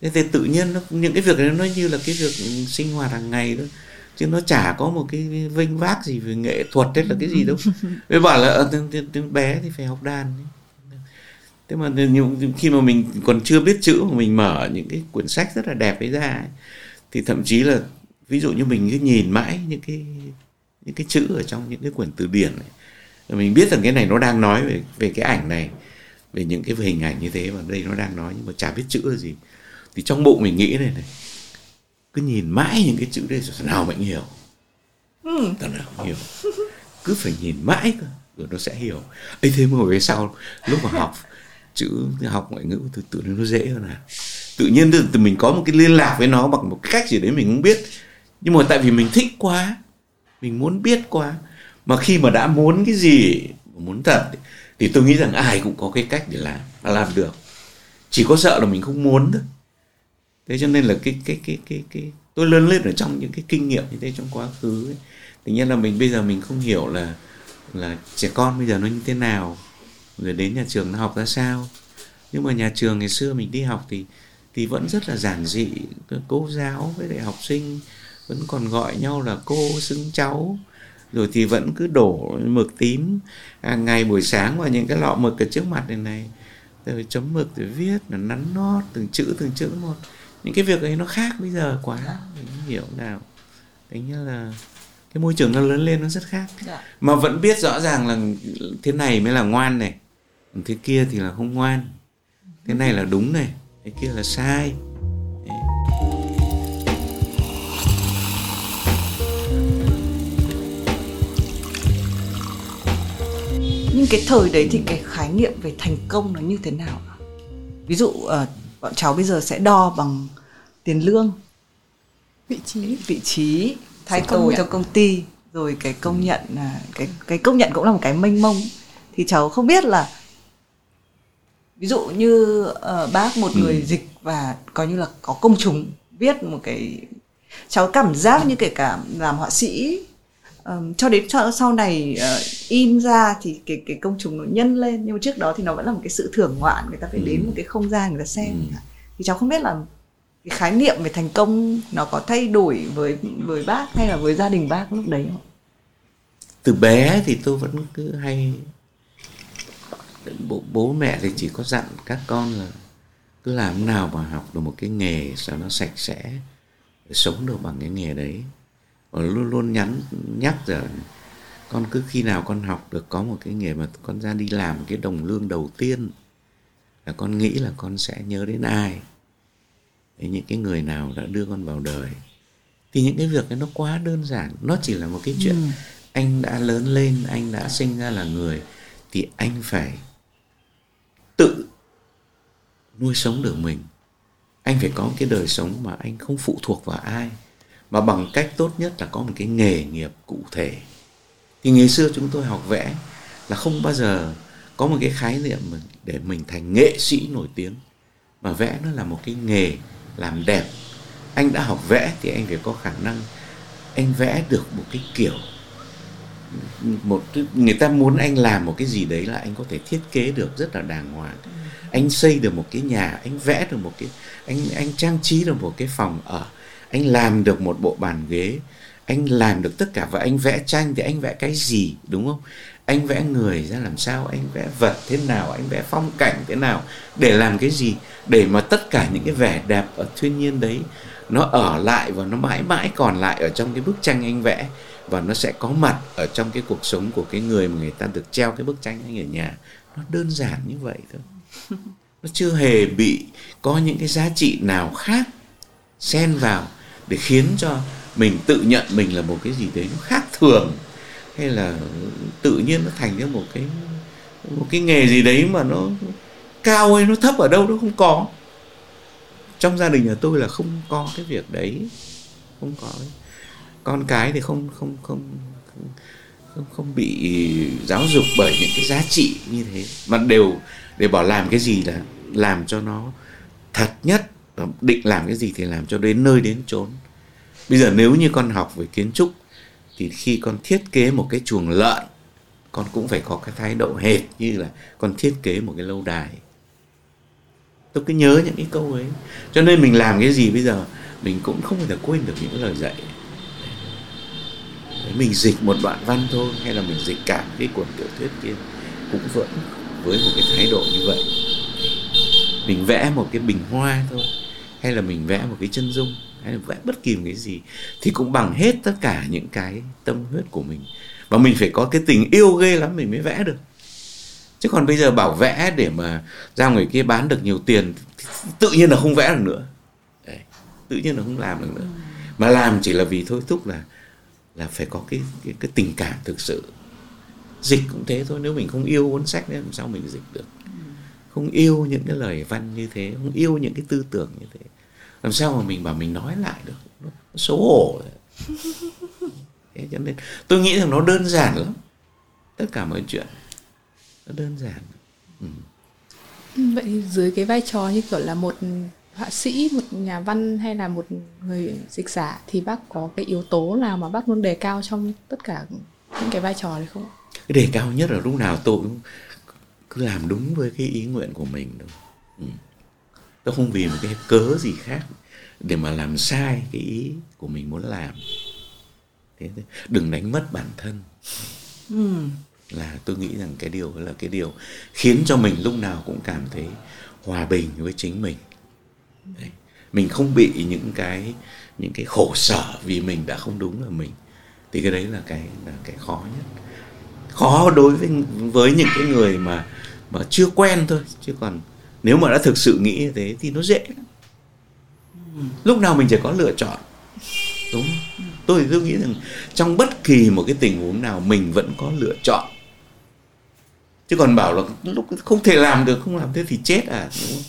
Thế thì tự nhiên nó, những cái việc đấy nó như là cái việc sinh hoạt hàng ngày thôi chứ nó chả có một cái vinh vác gì về nghệ thuật hay là cái gì đâu. Với bảo là tiếng bé thì phải học đàn thế mà khi mà mình còn chưa biết chữ mà mình mở những cái quyển sách rất là đẹp ấy ra thì thậm chí là ví dụ như mình cứ nhìn mãi những cái những cái chữ ở trong những cái quyển từ điển này mình biết rằng cái này nó đang nói về về cái ảnh này về những cái hình ảnh như thế mà đây nó đang nói nhưng mà chả biết chữ là gì. Thì trong bụng mình nghĩ này này cứ nhìn mãi những cái chữ đây rồi nào mình hiểu. Ừ. nào không hiểu. Cứ phải nhìn mãi cơ rồi nó sẽ hiểu. Ấy thế mà về sau lúc mà học chữ học ngoại ngữ từ tự nhiên nó dễ hơn à. Tự nhiên từ, mình có một cái liên lạc với nó bằng một cách gì đấy mình không biết. Nhưng mà tại vì mình thích quá mình muốn biết quá mà khi mà đã muốn cái gì muốn thật thì tôi nghĩ rằng ai cũng có cái cách để làm làm được. Chỉ có sợ là mình không muốn thôi thế cho nên là cái cái cái cái cái, tôi lớn lên ở trong những cái kinh nghiệm như thế trong quá khứ ấy. tự nhiên là mình bây giờ mình không hiểu là là trẻ con bây giờ nó như thế nào, rồi đến nhà trường nó học ra sao. Nhưng mà nhà trường ngày xưa mình đi học thì thì vẫn rất là giản dị cô giáo với lại học sinh, vẫn còn gọi nhau là cô xưng cháu. Rồi thì vẫn cứ đổ mực tím hàng ngày buổi sáng vào những cái lọ mực ở trước mặt này này, rồi chấm mực, rồi viết là nắn nót từng chữ từng chữ một những cái việc ấy nó khác bây giờ quá mình không hiểu nào. Tính như là cái môi trường nó lớn lên nó rất khác. Dạ. mà vẫn biết rõ ràng là thế này mới là ngoan này thế kia thì là không ngoan. Thế này là đúng này thế kia là sai. Nhưng cái thời đấy thì cái khái niệm về thành công nó như thế nào ví dụ uh, bọn cháu bây giờ sẽ đo bằng tiền lương. Vị trí. Vị trí thay tổ trong công ty rồi cái công nhận à, cái cái công nhận cũng là một cái mênh mông. Thì cháu không biết là ví dụ như uh, bác một người ừ. dịch và coi như là có công chúng viết một cái cháu cảm giác như kể cả làm họa sĩ um, cho đến cho, sau này uh, in ra thì cái cái công chúng nó nhân lên nhưng mà trước đó thì nó vẫn là một cái sự thưởng ngoạn người ta phải ừ. đến một cái không gian người ta xem ừ. thì cháu không biết là cái khái niệm về thành công nó có thay đổi với với bác hay là với gia đình bác lúc đấy không? Từ bé thì tôi vẫn cứ hay bố, bố mẹ thì chỉ có dặn các con là cứ làm nào mà học được một cái nghề sao nó sạch sẽ sống được bằng cái nghề đấy và luôn luôn nhắn nhắc rằng con cứ khi nào con học được có một cái nghề mà con ra đi làm cái đồng lương đầu tiên là con nghĩ là con sẽ nhớ đến ai. Đấy, những cái người nào đã đưa con vào đời. Thì những cái việc ấy nó quá đơn giản nó chỉ là một cái chuyện ừ. anh đã lớn lên anh đã sinh ra là người thì anh phải tự nuôi sống được mình. Anh phải có cái đời sống mà anh không phụ thuộc vào ai mà bằng cách tốt nhất là có một cái nghề nghiệp cụ thể. Thì ngày xưa chúng tôi học vẽ là không bao giờ có một cái khái niệm để mình thành nghệ sĩ nổi tiếng. Mà vẽ nó là một cái nghề làm đẹp. Anh đã học vẽ thì anh phải có khả năng anh vẽ được một cái kiểu. Một người ta muốn anh làm một cái gì đấy là anh có thể thiết kế được rất là đàng hoàng. Anh xây được một cái nhà anh vẽ được một cái anh anh trang trí được một cái phòng ở anh làm được một bộ bàn ghế anh làm được tất cả và anh vẽ tranh thì anh vẽ cái gì đúng không? Anh vẽ người ra làm sao anh vẽ vật thế nào anh vẽ phong cảnh thế nào để làm cái gì? Để mà tất cả những cái vẻ đẹp ở thiên nhiên đấy nó ở lại và nó mãi mãi còn lại ở trong cái bức tranh anh vẽ. Và nó sẽ có mặt ở trong cái cuộc sống của cái người mà người ta được treo cái bức tranh anh ở nhà. Nó đơn giản như vậy thôi. Nó chưa hề bị có những cái giá trị nào khác xen vào để khiến cho mình tự nhận mình là một cái gì đấy nó khác thường, hay là tự nhiên nó thành ra một cái một cái nghề gì đấy mà nó cao hay nó thấp ở đâu nó không có. Trong gia đình nhà tôi là không có cái việc đấy, không có. Con cái thì không không không không không bị giáo dục bởi những cái giá trị như thế. Mà đều, để bảo làm cái gì là làm cho nó thật nhất Ờ, định làm cái gì thì làm cho đến nơi đến chốn. Bây giờ nếu như con học về kiến trúc, thì khi con thiết kế một cái chuồng lợn, con cũng phải có cái thái độ hệt như là con thiết kế một cái lâu đài. Tôi cứ nhớ những cái câu ấy. Cho nên mình làm cái gì bây giờ, mình cũng không thể quên được những lời dạy. Mình dịch một đoạn văn thôi, hay là mình dịch cả cái cuốn tiểu thuyết kia, cũng vẫn với một cái thái độ như vậy. Mình vẽ một cái bình hoa thôi hay là mình vẽ một cái chân dung hay là vẽ bất kỳ một cái gì thì cũng bằng hết tất cả những cái tâm huyết của mình. Và mình phải có cái tình yêu ghê lắm mình mới vẽ được. Chứ còn bây giờ bảo vẽ để mà ra người kia bán được nhiều tiền tự nhiên là không vẽ được nữa. Đấy, tự nhiên là không làm được nữa. Mà làm chỉ là vì thôi thúc là là phải có cái cái, cái tình cảm thực sự. Dịch cũng thế thôi nếu mình không yêu cuốn sách thì làm sao mình dịch được? Không yêu những cái lời văn như thế không yêu những cái tư tưởng như thế. Làm sao mà mình bảo mình nói lại được? Nó, xấu hổ thế cho nên tôi nghĩ rằng nó đơn giản lắm. Tất cả mọi chuyện nó đơn giản. Ừ. vậy thì dưới cái vai trò như kiểu là một họa sĩ một nhà văn hay là một người dịch giả thì bác có cái yếu tố nào mà bác luôn đề cao trong tất cả những cái vai trò đấy không? Cái đề cao nhất là lúc nào tôi cũng cứ làm đúng với cái ý nguyện của mình đâu ừ. tôi không vì một cái cớ gì khác để mà làm sai cái ý của mình muốn làm. Thế đừng đánh mất bản thân. Ừ. là tôi nghĩ rằng cái điều là cái điều khiến cho mình lúc nào cũng cảm thấy hòa bình với chính mình. Đấy. mình không bị những cái những cái khổ sở vì mình đã không đúng là mình. Thì cái đấy là cái là cái khó nhất. Khó đối với với những cái người mà mà chưa quen thôi, chứ còn nếu mà đã thực sự nghĩ như thế thì nó dễ lúc nào mình chỉ có lựa chọn, đúng không? tôi tôi nghĩ rằng trong bất kỳ một cái tình huống nào mình vẫn có lựa chọn chứ còn bảo là lúc không thể làm được, không làm thế thì chết à đúng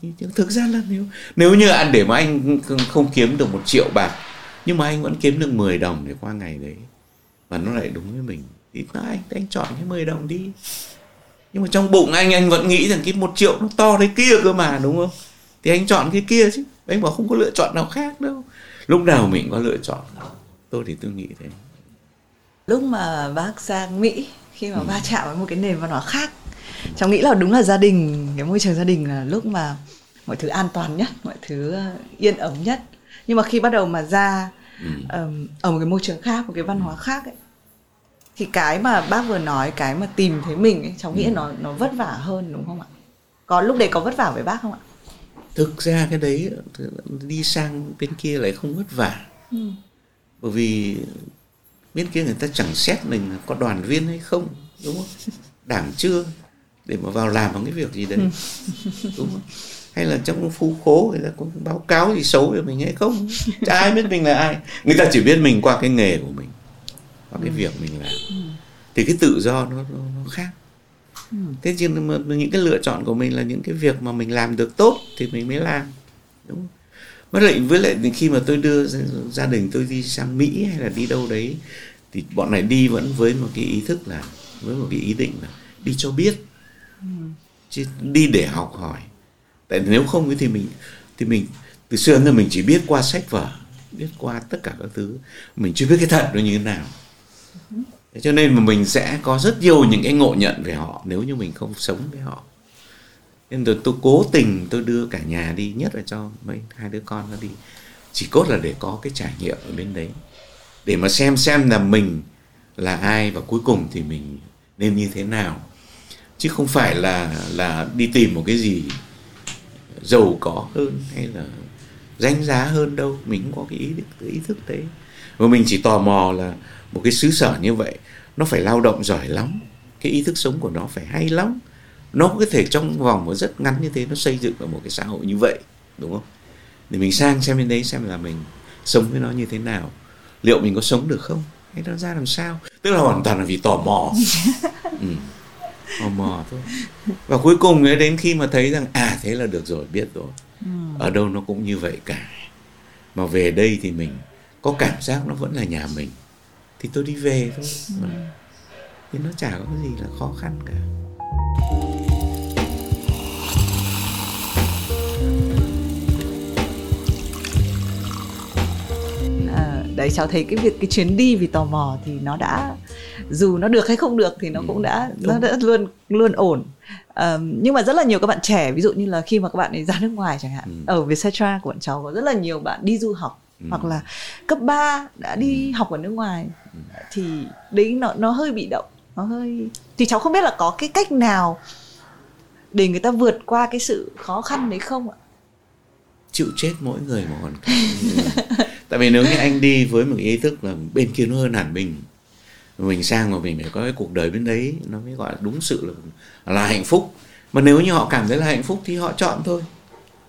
không? thực ra là nếu nếu như anh để mà anh không kiếm được một triệu bạc, nhưng mà anh vẫn kiếm được 10 đồng để qua ngày đấy, và nó lại đúng với mình, thì anh anh chọn cái 10 đồng đi nhưng mà trong bụng anh anh vẫn nghĩ rằng cái một triệu nó to đấy kia cơ mà đúng không? Thì anh chọn cái kia chứ. Anh bảo không có lựa chọn nào khác đâu. Lúc nào mình có lựa chọn? Tôi thì tôi nghĩ thế. Lúc mà bác sang mỹ khi mà ừ. va chạm với một cái nền văn hóa khác cháu nghĩ là đúng là gia đình cái môi trường gia đình là lúc mà mọi thứ an toàn nhất mọi thứ ờ, yên ấm nhất. Nhưng mà khi bắt đầu mà ra ừ. um, ở một cái môi trường khác một cái văn hóa khác ấy, thì cái mà bác vừa nói cái mà tìm thấy mình ấy, cháu nghĩ ừ. nó nó vất vả hơn đúng không ạ? Có lúc đấy có vất vả với bác không ạ? Thực ra cái đấy đi sang bên kia lại không vất vả. Ừ. bởi vì bên kia người ta chẳng xét mình có đoàn viên hay không đúng không? Đảng chưa? Để mà vào làm một cái việc gì đấy đúng không? Hay là trong khu khố người ta có báo cáo gì xấu về mình hay không? Chả ai biết mình là ai. Người ta chỉ biết mình qua cái nghề của mình qua cái ừ. việc mình làm ừ. thì cái tự do nó, nó, nó khác ừ. thế chứ mà những cái lựa chọn của mình là những cái việc mà mình làm được tốt thì mình mới làm đúng không? với lại với lại khi mà tôi đưa gia đình tôi đi sang mỹ hay là đi đâu đấy thì bọn này đi vẫn với một cái ý thức là với một cái ý định là đi cho biết chứ đi để học hỏi tại nếu không thì mình thì mình từ xưa đến giờ mình chỉ biết qua sách vở biết qua tất cả các thứ mình chưa biết cái thật nó như thế nào thế cho nên mà mình sẽ có rất nhiều những cái ngộ nhận về họ nếu như mình không sống với họ. Nên tôi, tôi cố tình tôi đưa cả nhà đi nhất là cho mấy hai đứa con nó đi. Chỉ cốt là để có cái trải nghiệm ở bên đấy. Để mà xem xem là mình là ai và cuối cùng thì mình nên như thế nào. Chứ không phải là là đi tìm một cái gì giàu có hơn hay là danh giá hơn đâu. Mình cũng có cái ý ý thức đấy và mình chỉ tò mò là một cái xứ sở như vậy nó phải lao động giỏi lắm cái ý thức sống của nó phải hay lắm. Nó có thể trong vòng một rất ngắn như thế nó xây dựng ở một cái xã hội như vậy đúng không? Để mình sang xem bên đấy xem là mình sống với nó như thế nào. Liệu mình có sống được không? Hay nó ra làm sao? Tức là hoàn toàn là vì tò mò. Ừ. tò mò thôi. Và cuối cùng đến khi mà thấy rằng à thế là được rồi biết rồi. Ừ. ở đâu nó cũng như vậy cả. Mà về đây thì mình có cảm giác nó vẫn là nhà mình thì tôi đi về thôi ừ. thì nó chả có gì là khó khăn cả đấy cháu thấy cái việc cái chuyến đi vì tò mò thì nó đã dù nó được hay không được thì nó ừ, cũng đã đúng. nó đã luôn luôn ổn um, nhưng mà rất là nhiều các bạn trẻ ví dụ như là khi mà các bạn ấy ra nước ngoài chẳng hạn ừ. ở Vietcetera của bọn cháu có rất là nhiều bạn đi du học ừ. hoặc là cấp 3 đã đi ừ. học ở nước ngoài ừ. thì đấy nó nó hơi bị động nó hơi thì cháu không biết là có cái cách nào để người ta vượt qua cái sự khó khăn đấy không ạ chịu chết mỗi người một hoàn cảnh tại vì nếu như anh đi với một ý thức là bên kia nó hơn hẳn mình mình sang mà mình phải có cái cuộc đời bên đấy nó mới gọi là đúng sự là, là hạnh phúc mà nếu như họ cảm thấy là hạnh phúc thì họ chọn thôi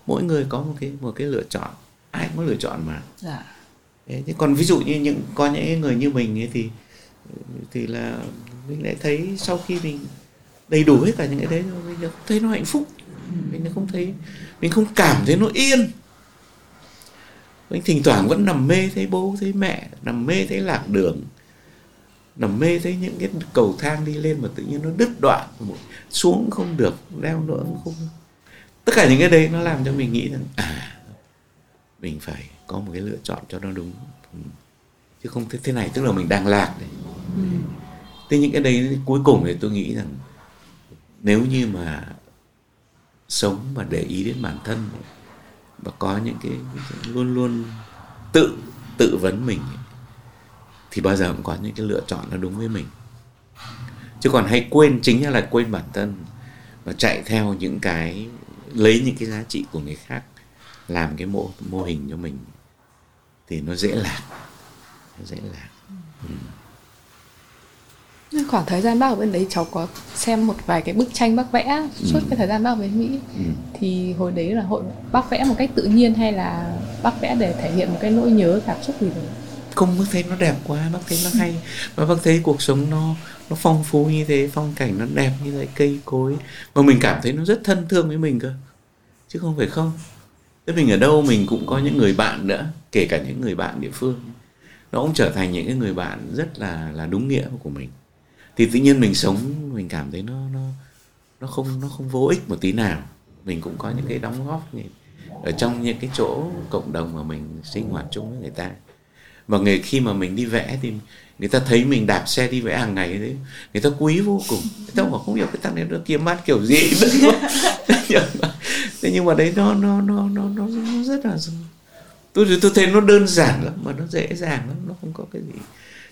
mỗi người có một cái một cái lựa chọn ai cũng có lựa chọn mà. Dạ. Thế, còn ví dụ như những có những người như mình ấy thì thì là mình lại thấy sau khi mình đầy đủ hết cả những cái đấy rồi mình thấy nó hạnh phúc. Mình không thấy mình không cảm thấy nó yên. Mình thỉnh thoảng vẫn nằm mê thấy bố thấy mẹ nằm mê thấy lạc đường nằm mê thấy những cái cầu thang đi lên mà tự nhiên nó đứt đoạn xuống không được leo nữa không tất cả những cái đấy nó làm cho mình nghĩ rằng à mình phải có một cái lựa chọn cho nó đúng ừ. chứ không thế, thế này tức là mình đang lạc đấy ừ. thế những cái đấy cuối cùng thì tôi nghĩ rằng nếu như mà sống và để ý đến bản thân và có những cái luôn luôn tự tự vấn mình thì bao giờ cũng có những cái lựa chọn nó đúng với mình chứ còn hay quên chính là quên bản thân và chạy theo những cái lấy những cái giá trị của người khác làm cái mô mô hình cho mình thì nó dễ lạc nó dễ lạc ừ. khoảng thời gian bác ở bên đấy cháu có xem một vài cái bức tranh bác vẽ suốt ừ. cái thời gian bác ở bên Mỹ. Ừ. thì hồi đấy là hội bác vẽ một cách tự nhiên hay là bác vẽ để thể hiện một cái nỗi nhớ cảm xúc gì đấy? Không bác thấy nó đẹp quá bác thấy nó hay. Và bác thấy cuộc sống nó nó phong phú như thế phong cảnh nó đẹp như thế cây cối. Mà mình cảm thấy nó rất thân thương với mình cơ. Chứ không phải không thế mình ở đâu mình cũng có những người bạn nữa, kể cả những người bạn địa phương. Nó cũng trở thành những cái người bạn rất là là đúng nghĩa của mình. Thì tự nhiên mình sống, mình cảm thấy nó nó nó không nó không vô ích một tí nào. Mình cũng có những cái đóng góp ở trong những cái chỗ cộng đồng mà mình sinh hoạt chung với người ta. Và người khi mà mình đi vẽ thì người ta thấy mình đạp xe đi vẽ hàng ngày đấy người ta quý vô cùng. Người ta bảo không hiểu cái thằng này nó kiếm mát kiểu gì. Dạ, vâng. Thế nhưng mà đấy nó nó nó nó nó, nó rất là tôi tôi thấy nó đơn giản lắm mà nó dễ dàng lắm nó không có cái gì.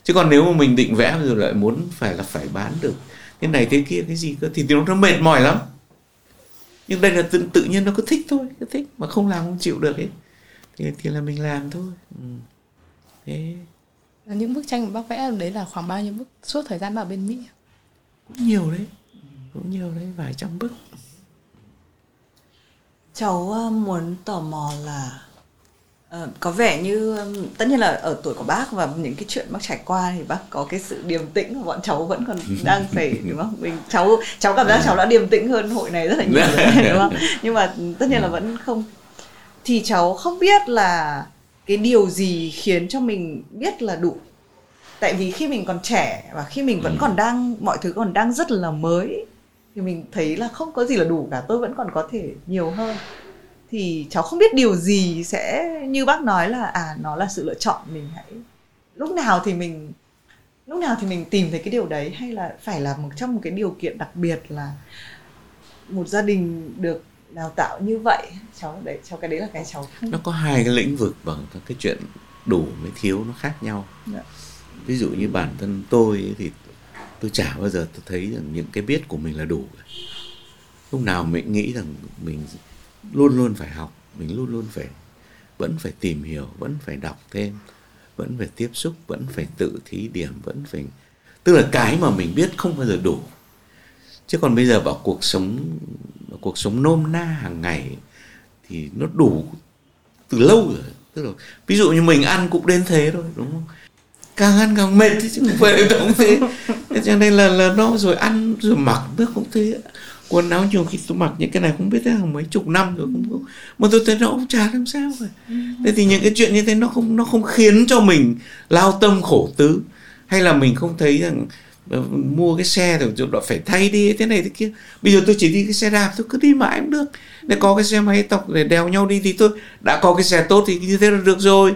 Chứ còn nếu mà mình định vẽ rồi lại muốn phải là phải bán được thế này thế kia cái gì cơ thì nó nó mệt mỏi lắm. Nhưng đây là tự, tự nhiên nó cứ thích thôi cứ thích mà không làm không chịu được ấy. Thì thì là mình làm thôi. Ừ. thế những bức tranh mà bác vẽ đấy là khoảng bao nhiêu bức? Suốt thời gian ở bên mỹ? Cũng nhiều đấy. Cũng nhiều đấy vài trăm bức. Cháu ờ, muốn tò mò là uh, có vẻ như tất nhiên là ở tuổi của bác và những cái chuyện bác trải qua thì bác có cái sự điềm tĩnh mà bọn cháu vẫn còn đang phải đúng không? Mình cháu cháu cảm giác cháu đã điềm tĩnh hơn hội này rất là nhiều rồi, đúng không? Nhưng mà tất nhiên là vẫn không. Thì cháu không biết là cái điều gì khiến cho mình biết là đủ tại vì khi mình còn trẻ và khi mình vẫn ừ. còn đang mọi thứ còn đang rất là mới thì mình thấy là không có gì là đủ cả tôi vẫn còn có thể nhiều hơn thì cháu không biết điều gì sẽ như bác nói là à nó là sự lựa chọn mình hãy lúc nào thì mình lúc nào thì mình tìm thấy cái điều đấy hay là phải là một trong một cái điều kiện đặc biệt là một gia đình được đào tạo như vậy cháu đấy cháu cái đấy là cái cháu nó có hai cái lĩnh vực bằng cái chuyện đủ với thiếu nó khác nhau. Dạ. ví dụ như bản thân tôi thì tôi chả bao giờ tôi thấy rằng những cái biết của mình là đủ lúc nào mình nghĩ rằng mình luôn luôn phải học mình luôn luôn phải vẫn phải tìm hiểu vẫn phải đọc thêm vẫn phải tiếp xúc vẫn phải tự thí điểm vẫn phải tức là cái mà mình biết không bao giờ đủ chứ còn bây giờ vào cuộc sống, vào cuộc sống nôm na hàng ngày thì nó đủ từ lâu rồi. Tức là ví dụ như mình ăn cũng đến thế thôi, đúng không? Càng ăn càng mệt chứ không phải cũng thế. Cho nên là là nó rồi ăn rồi mặc nó cũng thế quần áo nhiều khi tôi mặc những cái này không biết thế hàng mấy chục năm rồi cũng mà tôi thấy nó cũng chả làm sao rồi. Thế thì những cái chuyện như thế nó không nó không khiến cho mình lao tâm khổ tứ. Hay là mình không thấy rằng mua cái xe rồi chỗ phải thay đi thế này thế kia. Bây giờ tôi chỉ đi cái xe đạp tôi cứ đi mãi cũng được. Để có cái xe máy tộc để đèo nhau đi thì tôi đã có cái xe tốt thì như thế là được rồi.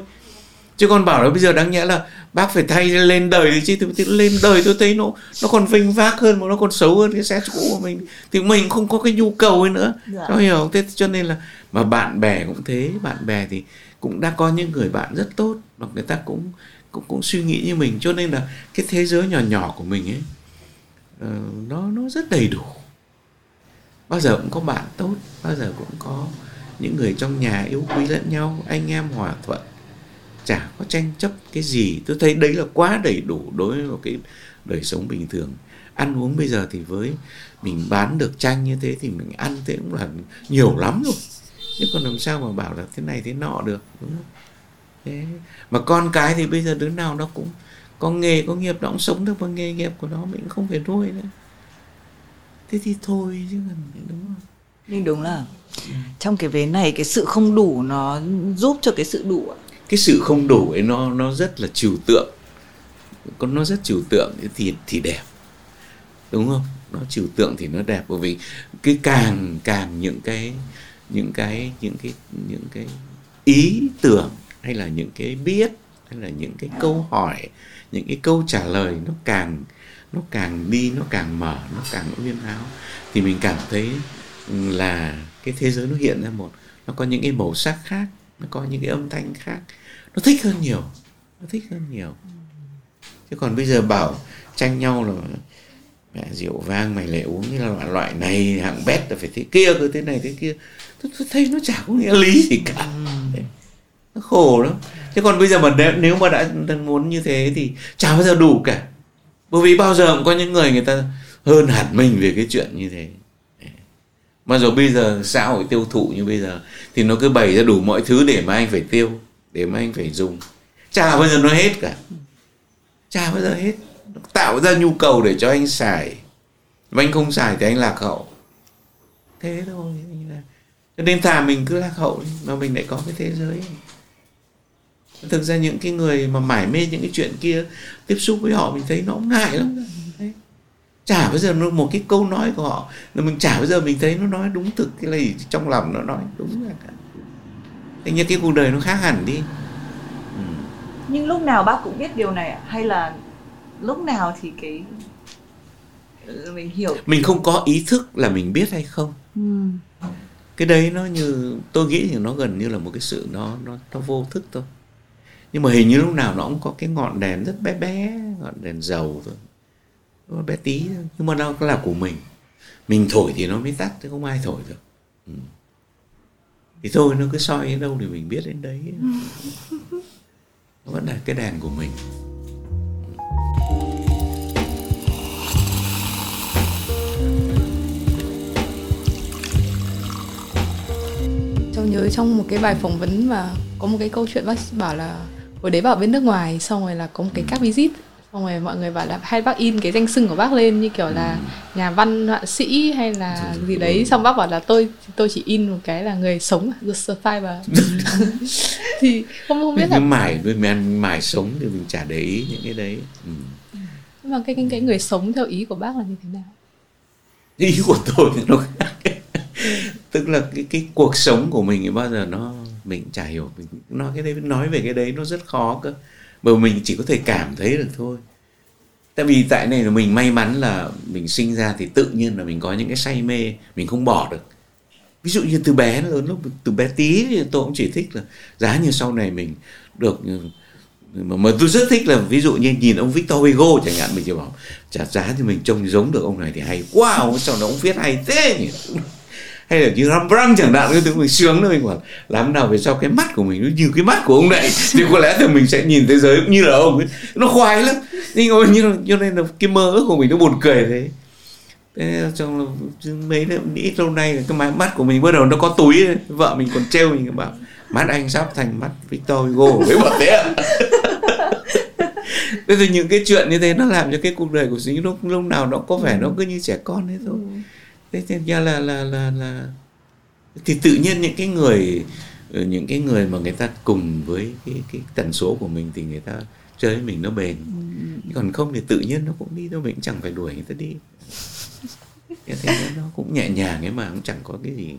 Chứ còn bảo là bây giờ đáng nhẽ là bác phải thay lên đời thì chứ thì lên đời tôi thấy nó nó còn vinh vác hơn mà nó còn xấu hơn cái xe cũ của mình. Thì mình không có cái nhu cầu ấy nữa. Dạ. cho hiểu không? Thế cho nên là mà bạn bè cũng thế bạn bè thì cũng đã có những người bạn rất tốt mà người ta cũng cũng cũng suy nghĩ như mình. Cho nên là cái thế giới nhỏ nhỏ của mình ấy uh, nó nó rất đầy đủ. Bao giờ cũng có bạn tốt bao giờ cũng có những người trong nhà yêu quý lẫn nhau anh em hòa thuận. Chả có tranh chấp cái gì. Tôi thấy đấy là quá đầy đủ đối với một cái đời sống bình thường. Ăn uống bây giờ thì với mình bán được chanh như thế thì mình ăn thế cũng là nhiều lắm rồi chứ còn làm sao mà bảo là thế này thế nọ được đúng không? Thế. Mà con cái thì bây giờ đứa nào nó cũng có nghề có nghiệp nó cũng sống được bằng nghề nghiệp của nó mình không phải nuôi nữa. Thế thì thôi chứ đúng không? Nhưng đúng là ừ. trong cái vế này cái sự không đủ nó giúp cho cái sự đủ cái sự không đủ ấy nó nó rất là trừu tượng. Con nó rất trừu tượng thì thì đẹp. Đúng không? Nó trừu tượng thì nó đẹp. Bởi vì cái càng càng những cái những cái những cái những cái ý tưởng hay là những cái biết hay là những cái câu hỏi những cái câu trả lời nó càng nó càng đi nó càng mở nó càng uyên áo thì mình cảm thấy là cái thế giới nó hiện ra một nó có những cái màu sắc khác nó có những cái âm thanh khác nó thích hơn nhiều nó thích hơn nhiều. Chứ còn bây giờ bảo tranh nhau là mẹ rượu vang mày lại uống như là loại, loại này hạng bét là phải thế kia cứ thế này thế kia. Tôi, tôi thấy nó chả có nghĩa lý gì cả. Đấy khổ lắm. Chứ còn bây giờ mà nếu, nếu mà đã, đã muốn như thế thì chả bao giờ đủ cả. Bởi vì bao giờ cũng có những người người ta hơn hẳn mình về cái chuyện như thế. Mà rồi bây giờ xã hội tiêu thụ như bây giờ thì nó cứ bày ra đủ mọi thứ để mà anh phải tiêu để mà anh phải dùng. Chả bao giờ nó hết cả. Chả bao giờ hết. Nó tạo ra nhu cầu để cho anh xài. Mà anh không xài thì anh lạc hậu. Thế thôi. Cho nên thà mình cứ lạc hậu đi mà mình lại có cái thế giới thực ra những cái người mà mải mê những cái chuyện kia tiếp xúc với họ mình thấy nó cũng ngại lắm. Chả bao giờ nó một cái câu nói của họ là mình chả bao giờ mình thấy nó nói đúng thực cái gì trong lòng nó nói đúng là cả. Thế như cái cuộc đời nó khác hẳn đi. Ừ. nhưng lúc nào bác cũng biết điều này hay là lúc nào thì cái mình hiểu? Mình không có ý thức là mình biết hay không. Ừ. cái đấy nó như tôi nghĩ thì nó gần như là một cái sự nó nó nó vô thức thôi nhưng mà hình như lúc nào nó cũng có cái ngọn đèn rất bé bé, ngọn đèn dầu thôi. Nó bé tí thôi. Nhưng mà nó là của mình. Mình thổi thì nó mới tắt, chứ không ai thổi được. Ừ. thì thôi, nó cứ soi đến đâu thì mình biết đến đấy. Nó vẫn là cái đèn của mình. Cháu nhớ trong một cái bài phỏng vấn mà có một cái câu chuyện bác bảo là hồi đấy bảo bên nước ngoài xong rồi là có một cái các visit. Xong rồi mọi người bảo là hay bác in cái danh xưng của bác lên như kiểu là ừ. nhà văn họa sĩ hay là gì đấy. Xong bác bảo là tôi tôi chỉ in một cái là người sống the survivor. Thì không không biết là mải mình mải sống thì mình chả để ý những cái đấy. Ừ. nhưng mà cái, cái cái người sống theo ý của bác là như thế nào? Ý của tôi thì nó tức là cái cái cuộc sống của mình thì bao giờ nó mình chả hiểu mình nói cái đấy nói về cái đấy nó rất khó cơ. Bởi mình chỉ có thể cảm thấy được thôi. Tại vì tại này là mình may mắn là mình sinh ra thì tự nhiên là mình có những cái say mê mình không bỏ được. Ví dụ như từ bé lớn lúc từ bé tí thì tôi cũng chỉ thích là giá như sau này mình được ừ, mà, mà tôi rất thích là ví dụ như nhìn ông Victor Hugo chẳng hạn mình chỉ bảo chả giá thì mình trông giống được ông này thì hay quá wow sau đó ông viết hay thế nhỉ? Hay là như Rembrandt chẳng hạn cái thứ mình sướng đó mình bảo làm nào về sau cái mắt của mình nó như cái mắt của ông này. Thì có lẽ thì mình sẽ nhìn thế giới cũng như là ông ấy. Nó khoái lắm. Nhưng mà như cho nên là cái mơ ước của mình nó buồn cười thế. Thế trong mấy ít lâu nay là cái mắt của mình bắt đầu nó có túi vợ mình còn trêu mình bảo mắt anh sắp thành mắt Victor Hugo. Với bảo thế Thế thì những cái chuyện như thế nó làm cho cái cuộc đời của Dính lúc lúc nào nó có vẻ nó cứ như trẻ con thế thôi. Ừ thế nên ra là là là là thì tự nhiên những cái người những cái người mà người ta cùng với cái cái tần số của mình thì người ta chơi với mình nó bền. Ừ. còn không thì tự nhiên nó cũng đi thôi mình chẳng phải đuổi người ta đi. Thế nó cũng nhẹ nhàng ấy mà cũng chẳng có cái gì.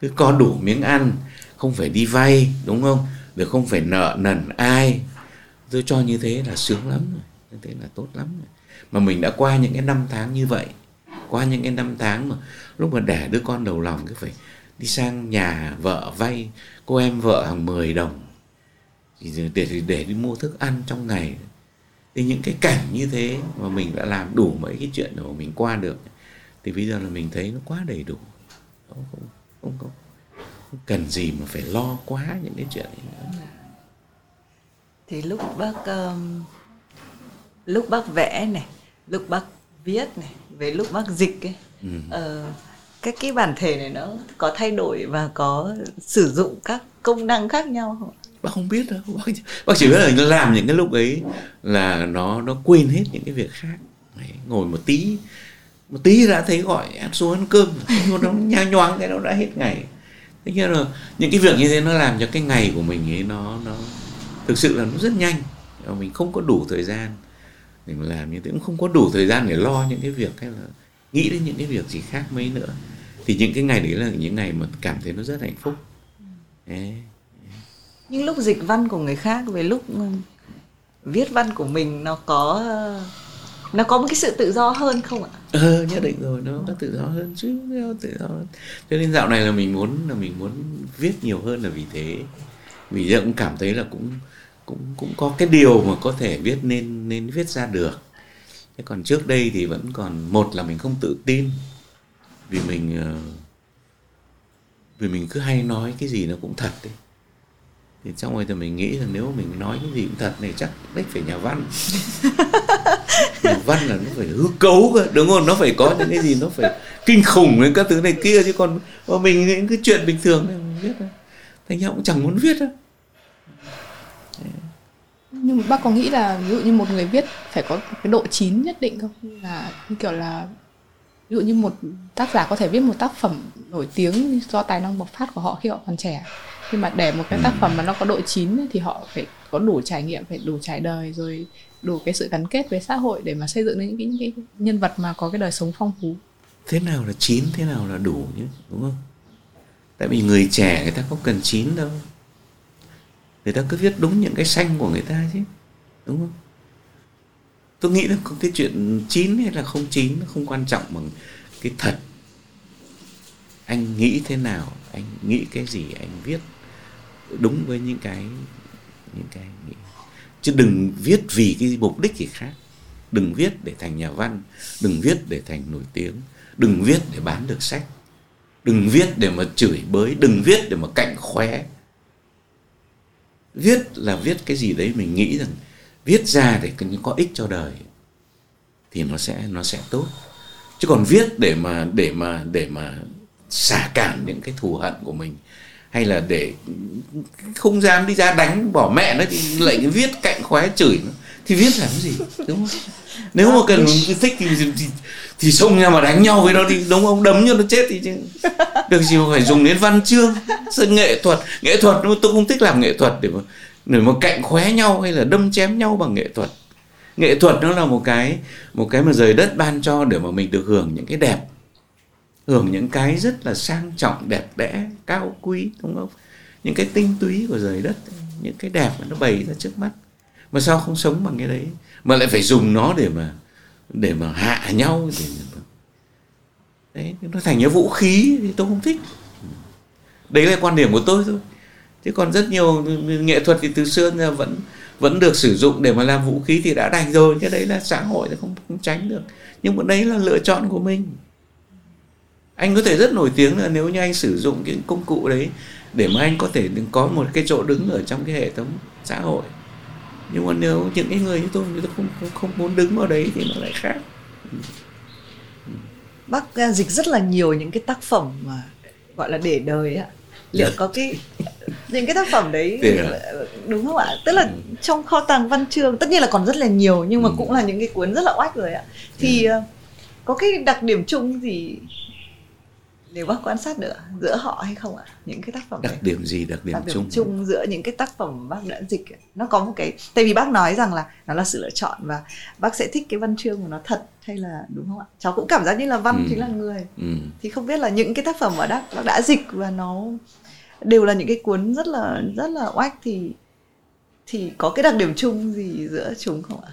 Cứ có đủ miếng ăn không phải đi vay đúng không? Được không phải nợ nần ai. Tôi cho như thế là sướng lắm rồi như thế là tốt lắm rồi. Mà mình đã qua những cái năm tháng như vậy qua những cái năm tháng mà lúc mà đẻ đứa con đầu lòng cứ phải đi sang nhà vợ vay cô em vợ hàng 10 đồng. Để, để để đi mua thức ăn trong ngày. Thì những cái cảnh như thế mà mình đã làm đủ mấy cái chuyện mà mình qua được thì bây giờ là mình thấy nó quá đầy đủ. Không không không, không, không cần gì mà phải lo quá những cái chuyện này nữa. Thì lúc bác um, lúc bác vẽ này lúc bác viết này về lúc bác dịch ấy ừ. uh, cái cái bản thể này nó có thay đổi và có sử dụng các công năng khác nhau không bác không biết đâu bác, bác chỉ biết là làm những cái lúc ấy là nó nó quên hết những cái việc khác. Đấy, ngồi một tí một tí đã thấy gọi ăn xuống ăn cơm nó nhang nhoáng cái nó đã hết ngày. Thế nhưng là những cái việc như thế nó làm cho cái ngày của mình ấy nó nó thực sự là nó rất nhanh. Mình không có đủ thời gian mà làm như thế cũng không có đủ thời gian để lo những cái việc hay là nghĩ đến những cái việc gì khác mấy nữa thì những cái ngày đấy là những ngày mà cảm thấy nó rất hạnh phúc đấy. nhưng lúc dịch văn của người khác về lúc ừ, viết văn của mình nó có nó có một cái sự tự do hơn không ạ? Ờ nhất định rồi nó có tự do hơn chứ tự do hơn. Cho nên dạo này là mình muốn là mình muốn viết nhiều hơn là vì thế. Vì giờ cũng cảm thấy là cũng cũng cũng có cái điều mà có thể viết nên nên viết ra được. Thế còn trước đây thì vẫn còn một là mình không tự tin vì mình ờ, vì mình cứ hay nói cái gì nó cũng thật đấy. Thì trong rồi thì mình nghĩ rằng nếu mình nói cái gì cũng thật này chắc đích phải nhà văn. Nhà văn là nó phải hư cấu cơ đúng không? Nó phải có những cái gì nó phải kinh khủng với các thứ này kia chứ còn mình những cái chuyện bình thường này mình viết thôi thành ra cũng chẳng muốn viết đâu nhưng mà bác có nghĩ là ví dụ như một người viết phải có cái độ chín nhất định không? Là như kiểu là ví dụ như một tác giả có thể viết một tác phẩm nổi tiếng do tài năng bộc phát của họ khi họ còn trẻ. Nhưng mà để một cái tác phẩm mà nó có độ chín thì họ phải có đủ trải nghiệm phải đủ trải đời rồi đủ cái sự gắn kết với xã hội để mà xây dựng những cái, những cái nhân vật mà có cái đời sống phong phú. Thế nào là chín thế nào là đủ nhé đúng không? Tại vì người trẻ người ta không cần chín đâu người ta cứ viết đúng những cái xanh của người ta chứ, đúng không? Tôi nghĩ là cái chuyện chín hay là không chín nó không quan trọng bằng cái thật. Anh nghĩ thế nào, anh nghĩ cái gì, anh viết đúng với những cái những cái nghĩ. Chứ đừng viết vì cái mục đích gì khác. Đừng viết để thành nhà văn, đừng viết để thành nổi tiếng, đừng viết để bán được sách, đừng viết để mà chửi bới, đừng viết để mà cạnh khóe viết là viết cái gì đấy mình nghĩ rằng viết ra để có ích cho đời thì nó sẽ nó sẽ tốt. Chứ còn viết để mà để mà để mà xả cản những cái thù hận của mình, hay là để không dám đi ra đánh bỏ mẹ nó thì lại viết cạnh khóe chửi nó thì viết làm gì? Đúng không? Nếu mà cần thích thì, thì thì xông ra mà đánh nhau với nó thì đúng không? Đấm cho nó chết thì chứ. Được gì mà phải dùng đến văn chương sân nghệ thuật. Nghệ thuật tôi không thích làm nghệ thuật để mà để mà cạnh khóe nhau hay là đâm chém nhau bằng nghệ thuật. Nghệ thuật nó là một cái một cái mà rời đất ban cho để mà mình được hưởng những cái đẹp. Hưởng những cái rất là sang trọng đẹp đẽ cao quý đúng không? Những cái tinh túy của trời đất những cái đẹp mà nó bày ra trước mắt mà sao không sống bằng cái đấy? Mà lại phải dùng nó để mà để mà hạ nhau. Để đấy nó thành cái vũ khí thì tôi không thích. Đấy là quan điểm của tôi thôi. Chứ còn rất nhiều nghệ thuật thì từ xưa giờ vẫn vẫn được sử dụng để mà làm vũ khí thì đã đành rồi. Cái đấy là xã hội thì không, không tránh được. Nhưng mà đấy là lựa chọn của mình. Anh có thể rất nổi tiếng là nếu như anh sử dụng cái công cụ đấy để mà anh có thể có một cái chỗ đứng ở trong cái hệ thống xã hội nhưng mà nếu những cái người như tôi người ta không, không không muốn đứng vào đấy thì nó lại khác bác dịch rất là nhiều những cái tác phẩm mà gọi là để đời ạ liệu dạ. có cái những cái tác phẩm đấy đúng không ạ tức là ừ. trong kho tàng văn chương tất nhiên là còn rất là nhiều nhưng mà ừ. cũng là những cái cuốn rất là oách rồi ạ thì ừ. có cái đặc điểm chung gì nếu bác quan sát được giữa họ hay không ạ những cái tác phẩm đặc này? điểm gì đặc điểm, đặc điểm chung chung giữa những cái tác phẩm bác đã dịch nó có một cái tại vì bác nói rằng là nó là sự lựa chọn và bác sẽ thích cái văn chương của nó thật hay là đúng không ạ cháu cũng cảm giác như là văn ừ. chính là người ừ. thì không biết là những cái tác phẩm mà bác đã dịch và nó đều là những cái cuốn rất là rất là oách thì thì có cái đặc điểm chung gì giữa chúng không ạ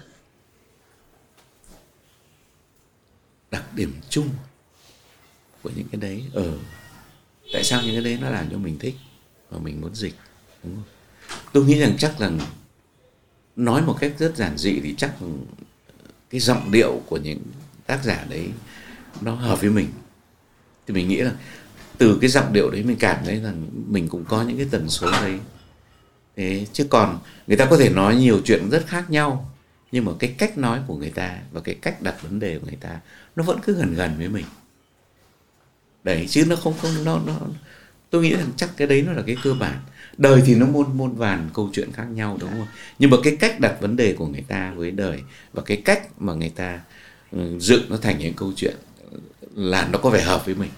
đặc điểm chung của những cái đấy. Ở tại sao những cái đấy nó làm cho mình thích và mình muốn dịch, đúng không? Tôi nghĩ rằng chắc là nói một cách rất giản dị thì chắc cái giọng điệu của những tác giả đấy nó hợp với mình. Thì mình nghĩ là từ cái giọng điệu đấy mình cảm thấy rằng mình cũng có những cái tần số đấy. Thế chứ còn người ta có thể nói nhiều chuyện rất khác nhau, nhưng mà cái cách nói của người ta và cái cách đặt vấn đề của người ta nó vẫn cứ gần gần với mình đấy, chứ nó không không, nó nó, tôi nghĩ rằng chắc cái đấy nó là cái cơ bản. Đời thì nó môn môn vàn câu chuyện khác nhau, đúng không? Nhưng mà cái cách đặt vấn đề của người ta với đời và cái cách mà người ta ừ, dựng nó thành những câu chuyện là nó có vẻ hợp với mình,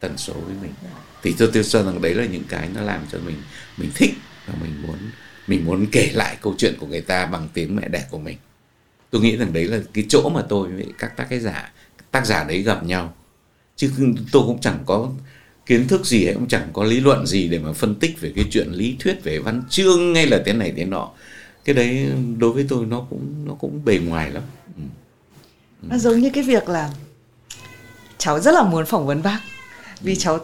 tần số với mình. Thì tôi tôi cho rằng đấy là những cái nó làm cho mình mình thích và mình muốn mình muốn kể lại câu chuyện của người ta bằng tiếng mẹ đẻ của mình. Tôi nghĩ rằng đấy là cái chỗ mà tôi với các tác giả tác giả đấy gặp nhau chứ tôi cũng chẳng có kiến thức gì hay cũng chẳng có lý luận gì để mà phân tích về cái chuyện lý thuyết về văn chương hay là thế này thế nọ. Cái đấy đối với tôi nó cũng nó cũng bề ngoài lắm. Ừ. nó giống như cái việc là cháu rất là muốn phỏng vấn bác. Vì ừ. cháu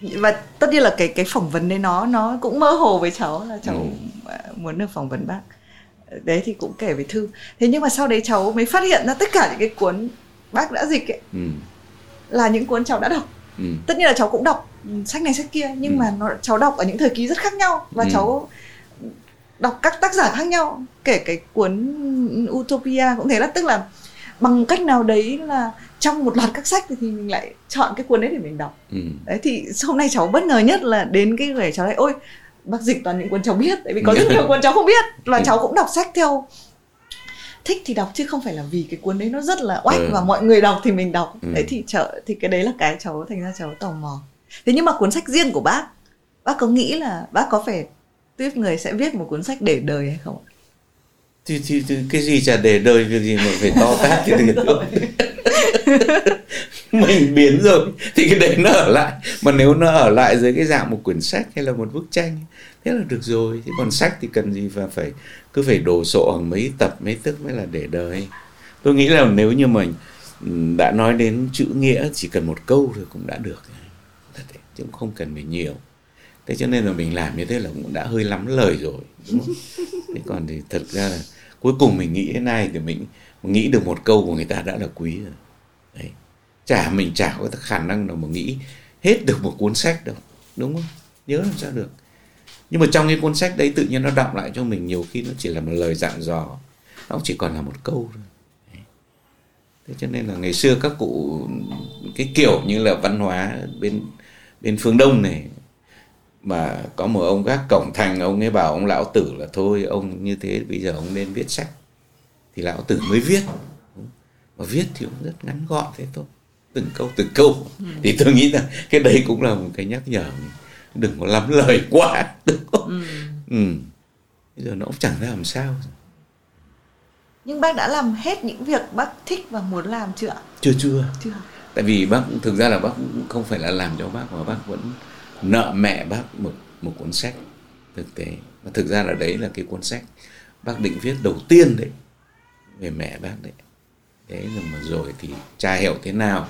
và tất nhiên là cái cái phỏng vấn đấy nó nó cũng mơ hồ với cháu là cháu ừ. muốn được phỏng vấn bác. Đấy thì cũng kể với thư. Thế nhưng mà sau đấy cháu mới phát hiện ra tất cả những cái cuốn bác đã dịch ấy. Ừ là những cuốn cháu đã đọc ừ. tất nhiên là cháu cũng đọc sách này sách kia nhưng ừ. mà nó cháu đọc ở những thời kỳ rất khác nhau và ừ. cháu đọc các tác giả khác nhau kể cái cuốn Utopia cũng thế là tức là bằng cách nào đấy là trong một loạt các sách thì mình lại chọn cái cuốn đấy để mình đọc ừ. đấy thì hôm nay cháu bất ngờ nhất là đến cái người cháu lại ôi bác dịch toàn những cuốn cháu biết tại vì có rất nhiều cuốn cháu không biết và ừ. cháu cũng đọc sách theo thích thì đọc chứ không phải là vì cái cuốn đấy nó rất là oách ừ. và mọi người đọc thì mình đọc. Ừ. đấy thì chợ thì cái đấy là cái cháu thành ra cháu tò mò. Thế nhưng mà cuốn sách riêng của bác bác có nghĩ là bác có phải tiếp người sẽ viết một cuốn sách để đời hay không thì, thì, thì cái gì chả để đời cái gì mà phải to tát thì được mình biến rồi thì cái đấy nó ở lại. Mà nếu nó ở lại dưới cái dạng một quyển sách hay là một bức tranh thế là được rồi. Thì còn sách thì cần gì và phải cứ phải đổ sộ hàng mấy tập mấy tức mới là để đời. Tôi nghĩ là nếu như mình đã nói đến chữ nghĩa chỉ cần một câu thôi cũng đã được. Thật đấy, chứ cũng không cần phải nhiều. Thế cho nên là mình làm như thế là cũng đã hơi lắm lời rồi đúng không? thế còn thì thật ra là cuối cùng mình nghĩ thế này thì mình nghĩ được một câu của người ta đã là quý rồi chả mình chả có khả năng nào mà nghĩ hết được một cuốn sách đâu, đúng không? Nhớ làm sao được. Nhưng mà trong cái cuốn sách đấy tự nhiên nó đọng lại cho mình nhiều khi nó chỉ là một lời dặn dò, nó chỉ còn là một câu thôi. Thế cho nên là ngày xưa các cụ, cái kiểu như là văn hóa bên bên phương đông này, mà có một ông gác cổng thành, ông ấy bảo ông lão tử là thôi ông như thế bây giờ ông nên viết sách. Thì lão tử mới viết. Mà viết thì cũng rất ngắn gọn thế thôi từng câu từng câu. Ừ. thì tôi nghĩ là cái đấy cũng là một cái nhắc nhở. Mình đừng có lắm lời quá đúng không? Ừ. ừ. bây giờ nó cũng chẳng ra làm sao nhưng bác đã làm hết những việc bác thích và muốn làm chưa chưa chưa. Chưa. Tại vì bác thực ra là bác không phải là làm cho bác mà bác vẫn nợ mẹ bác một một cuốn sách thực tế. Và thực ra là đấy là cái cuốn sách bác định viết đầu tiên đấy về mẹ bác đấy thế rồi mà rồi thì cha hiểu thế nào?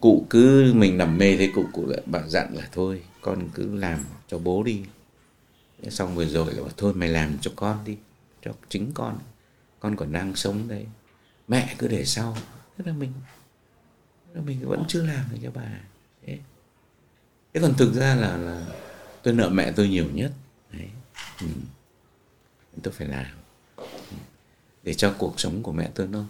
Cụ cứ mình nằm mê thế cụ cụ lại bảo dặn là thôi, con cứ làm cho bố đi. Xong vừa rồi là bảo thôi mày làm cho con đi, cho chính con. Con còn đang sống đây. Mẹ cứ để sau. Thế là mình, thế là mình vẫn chưa làm được cho bà. Thế thế còn thực ra là là tôi nợ mẹ tôi nhiều nhất. Đấy. Ừ. tôi phải làm. Ừ. Để cho cuộc sống của mẹ tôi nó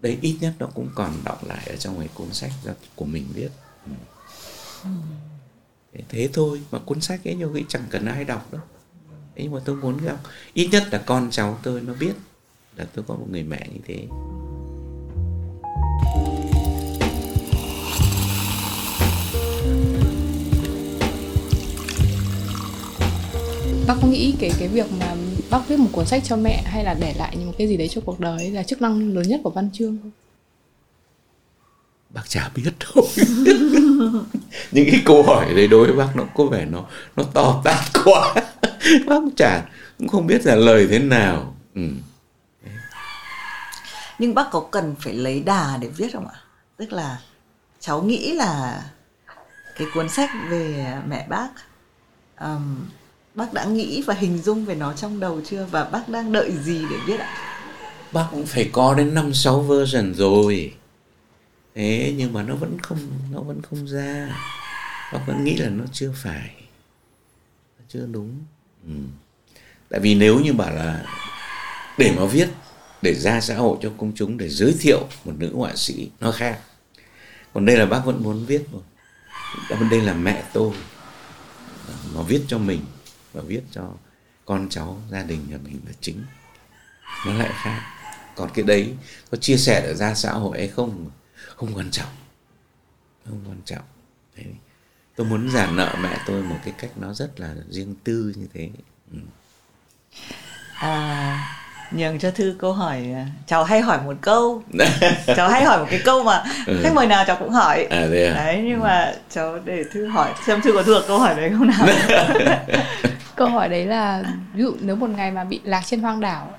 đấy ít nhất nó cũng còn đọng lại ở trong cái cuốn sách của mình viết. Ừ. thế, thế thôi mà cuốn sách ấy nhiều khi chẳng cần ai đọc đâu. Ấy mà tôi muốn đọc. Ít nhất là con cháu tôi nó biết là tôi có một người mẹ như thế. Bác có nghĩ cái cái việc mà bác viết một cuốn sách cho mẹ hay là để lại một cái gì đấy cho cuộc đời là chức năng lớn nhất của văn chương không? Bác chả biết thôi. Những cái câu hỏi đấy đối với bác nó có vẻ nó nó to tát quá. Bác chả cũng không biết là lời thế nào. Ừ. nhưng bác có cần phải lấy đà để viết không ạ? Tức là cháu nghĩ là cái cuốn sách về mẹ bác um, bác đã nghĩ và hình dung về nó trong đầu chưa? Và bác đang đợi gì để viết ạ? Bác cũng phải có đến năm, sáu version rồi. Thế nhưng mà nó vẫn không, nó vẫn không ra. Bác vẫn nghĩ là nó chưa phải. Nó chưa đúng. Ừ. tại vì nếu như bảo là để mà viết, để ra xã hội cho công chúng, để giới thiệu một nữ họa sĩ, nó khác. Còn đây là bác vẫn muốn viết rồi đây là mẹ tôi. Mà viết cho mình và viết cho con cháu gia đình nhà mình là chính nó lại khác còn cái đấy có chia sẻ được ra xã hội hay không không quan trọng không quan trọng đấy. tôi muốn giả nợ mẹ tôi một cái cách nó rất là riêng tư như thế ừ. à nhường cho thư câu hỏi cháu hay hỏi một câu cháu hay hỏi một cái câu mà ừ. khách mời nào cháu cũng hỏi à, đấy, à? đấy nhưng ừ. mà cháu để thư hỏi xem thư có thuộc câu hỏi đấy không nào câu hỏi đấy là ví dụ nếu một ngày mà bị lạc trên hoang đảo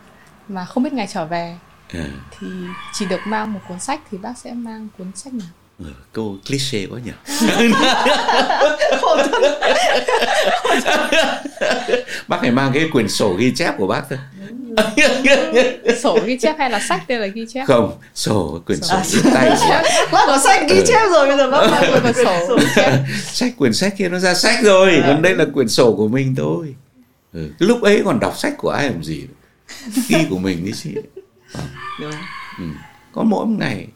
mà không biết ngày trở về à. thì chỉ được mang một cuốn sách thì bác sẽ mang cuốn sách nào ừ, câu cliché quá nhỉ? Bác phải mang cái quyển sổ ghi chép của bác thôi. Sổ ghi chép hay là sách đây là ghi chép? Không sổ quyển sổ. ghi tay bác. Có sách ghi chép rồi bây giờ bác mang quyển sổ. Sách quyển sách kia nó ra sách rồi còn đây là quyển sổ của mình thôi. Ừ. lúc ấy còn đọc sách của ai làm gì? Ghi của mình đi chứ. Ừ. có mỗi một ngày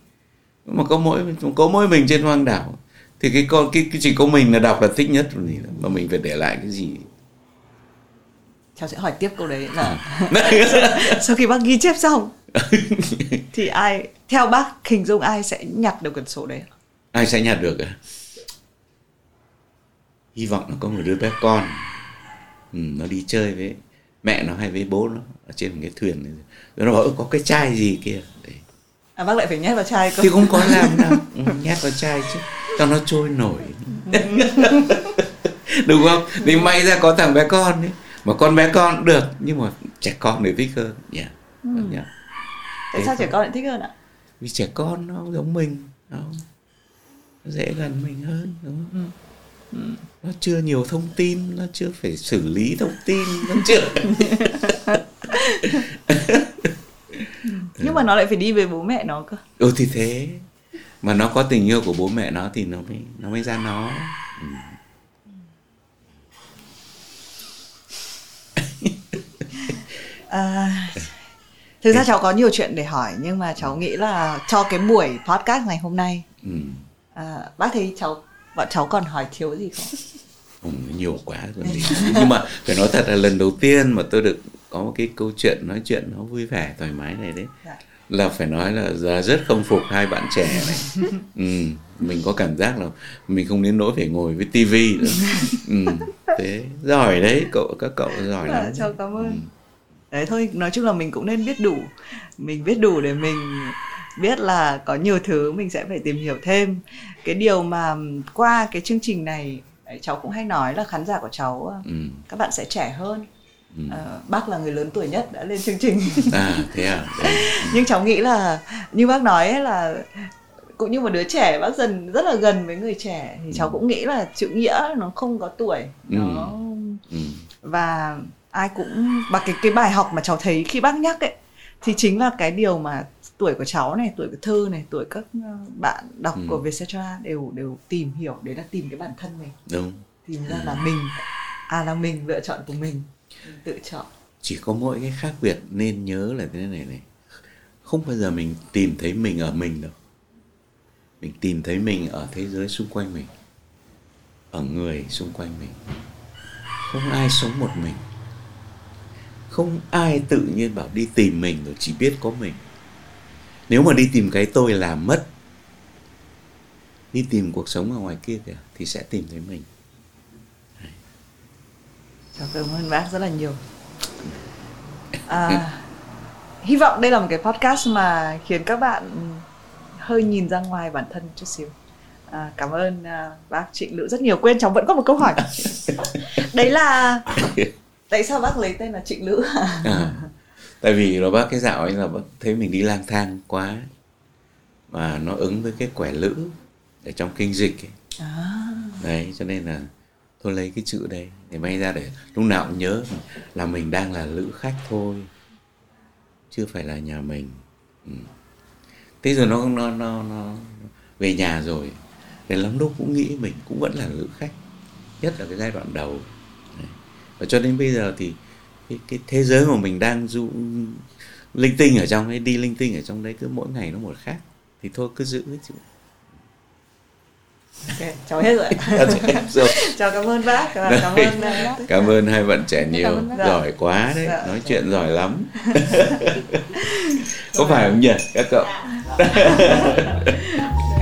mà có mỗi có mỗi mình trên hoang đảo. Thì cái con cái, cái chỉ có mình là đọc là thích nhất rồi mà mình phải để lại cái gì? Cháu sẽ hỏi tiếp câu đấy là sau khi bác ghi chép xong thì ai theo bác hình dung ai sẽ nhặt được quyển sổ đấy? Ai sẽ nhặt được à hy vọng là có một đứa bé con. Ừ, nó đi chơi với mẹ nó hay với bố nó ở trên một cái thuyền. Rồi nó bảo có cái chai gì kia? Đấy. À bác lại phải nhét vào chai cơ thì không có làm đâu ừ, nhét vào chai chứ cho nó trôi nổi đúng không thì may ra có thằng bé con ấy mà con bé con được nhưng mà trẻ con thì thích hơn nhỉ yeah. ừ. yeah. tại sao trẻ con lại thích hơn ạ vì trẻ con nó giống mình nó dễ gần mình hơn đúng không? Ừ. ừ. nó chưa nhiều thông tin nó chưa phải xử lý thông tin nó chưa nhưng mà nó lại phải đi về bố mẹ nó cơ ừ thì thế mà nó có tình yêu của bố mẹ nó thì nó mới nó mới ra nó ừ. À, thực ra cháu có nhiều chuyện để hỏi nhưng mà cháu nghĩ là cho cái buổi podcast ngày hôm nay ừ. à, bác thấy cháu bọn cháu còn hỏi thiếu gì không? Ừ, nhiều quá rồi nhưng mà phải nói thật là lần đầu tiên mà tôi được có một cái câu chuyện nói chuyện nó vui vẻ thoải mái này đấy. Dạ. là phải nói là giờ rất không phục hai bạn trẻ này. Ừ, mình có cảm giác là mình không đến nỗi phải ngồi với tivi nữa. Ừ, thế giỏi đấy cậu các cậu giỏi dạ, lắm. cháu cảm ơn. Ừ đấy thôi nói chung là mình cũng nên biết đủ mình biết đủ để mình biết là có nhiều thứ mình sẽ phải tìm hiểu thêm. Cái điều mà qua cái chương trình này cháu cũng hay nói là khán giả của cháu ừ. các bạn sẽ trẻ hơn Ừ. À, bác là người lớn tuổi nhất đã lên chương trình à thế à nhưng cháu nghĩ là như bác nói ấy là cũng như một đứa trẻ bác dần rất là gần với người trẻ thì cháu ừ. cũng nghĩ là chữ nghĩa nó không có tuổi ừ. nó ừ. và ai cũng và cái cái bài học mà cháu thấy khi bác nhắc ấy thì chính là cái điều mà tuổi của cháu này tuổi của thư này tuổi các ờ, bạn đọc ừ. của Vietcetera đều đều tìm hiểu đấy là tìm cái bản thân mình đúng tìm ra là mình à là mình lựa chọn của mình tự chọn. Chỉ có mỗi cái khác biệt nên nhớ là thế này này. Không bao giờ mình tìm thấy mình ở mình đâu. Mình tìm thấy mình ở thế giới xung quanh mình, ở người xung quanh mình. Không ai sống một mình. Không ai tự nhiên bảo đi tìm mình rồi chỉ biết có mình. Nếu mà đi tìm cái tôi là mất, đi tìm cuộc sống ở ngoài kia kìa, thì sẽ tìm thấy mình. Chào cảm ơn bác rất là nhiều. À, hy vọng đây là một cái podcast mà khiến các bạn hơi nhìn ra ngoài bản thân chút xíu. À, cảm ơn à, bác trịnh lữ rất nhiều. Quên cháu vẫn có một câu hỏi. Đấy là tại sao bác lấy tên là trịnh lữ? À, tại vì là bác cái dạo ấy là bác thấy mình đi lang thang quá mà nó ứng với cái quẻ lữ ở trong kinh dịch ấy. À. đấy cho nên là tôi lấy cái chữ đây để may ra để lúc nào cũng nhớ là mình đang là lữ khách thôi chưa phải là nhà mình. Ừ. thế rồi nó nó nó nó về nhà rồi thì lắm lúc cũng nghĩ mình cũng vẫn là lữ khách nhất là cái giai đoạn đầu. Và cho đến bây giờ thì cái, cái thế giới mà mình đang du linh tinh ở trong ấy đi linh tinh ở trong đấy cứ mỗi ngày nó một khác. Thì thôi cứ giữ cái chữ. Ok, cháu hết rồi. rồi. chào cảm ơn bác và cảm ơn bác. Cảm ơn hai bạn trẻ nhiều, giỏi quá đấy, dạ. nói chuyện giỏi lắm. Có phải không nhỉ các cậu? Dạ.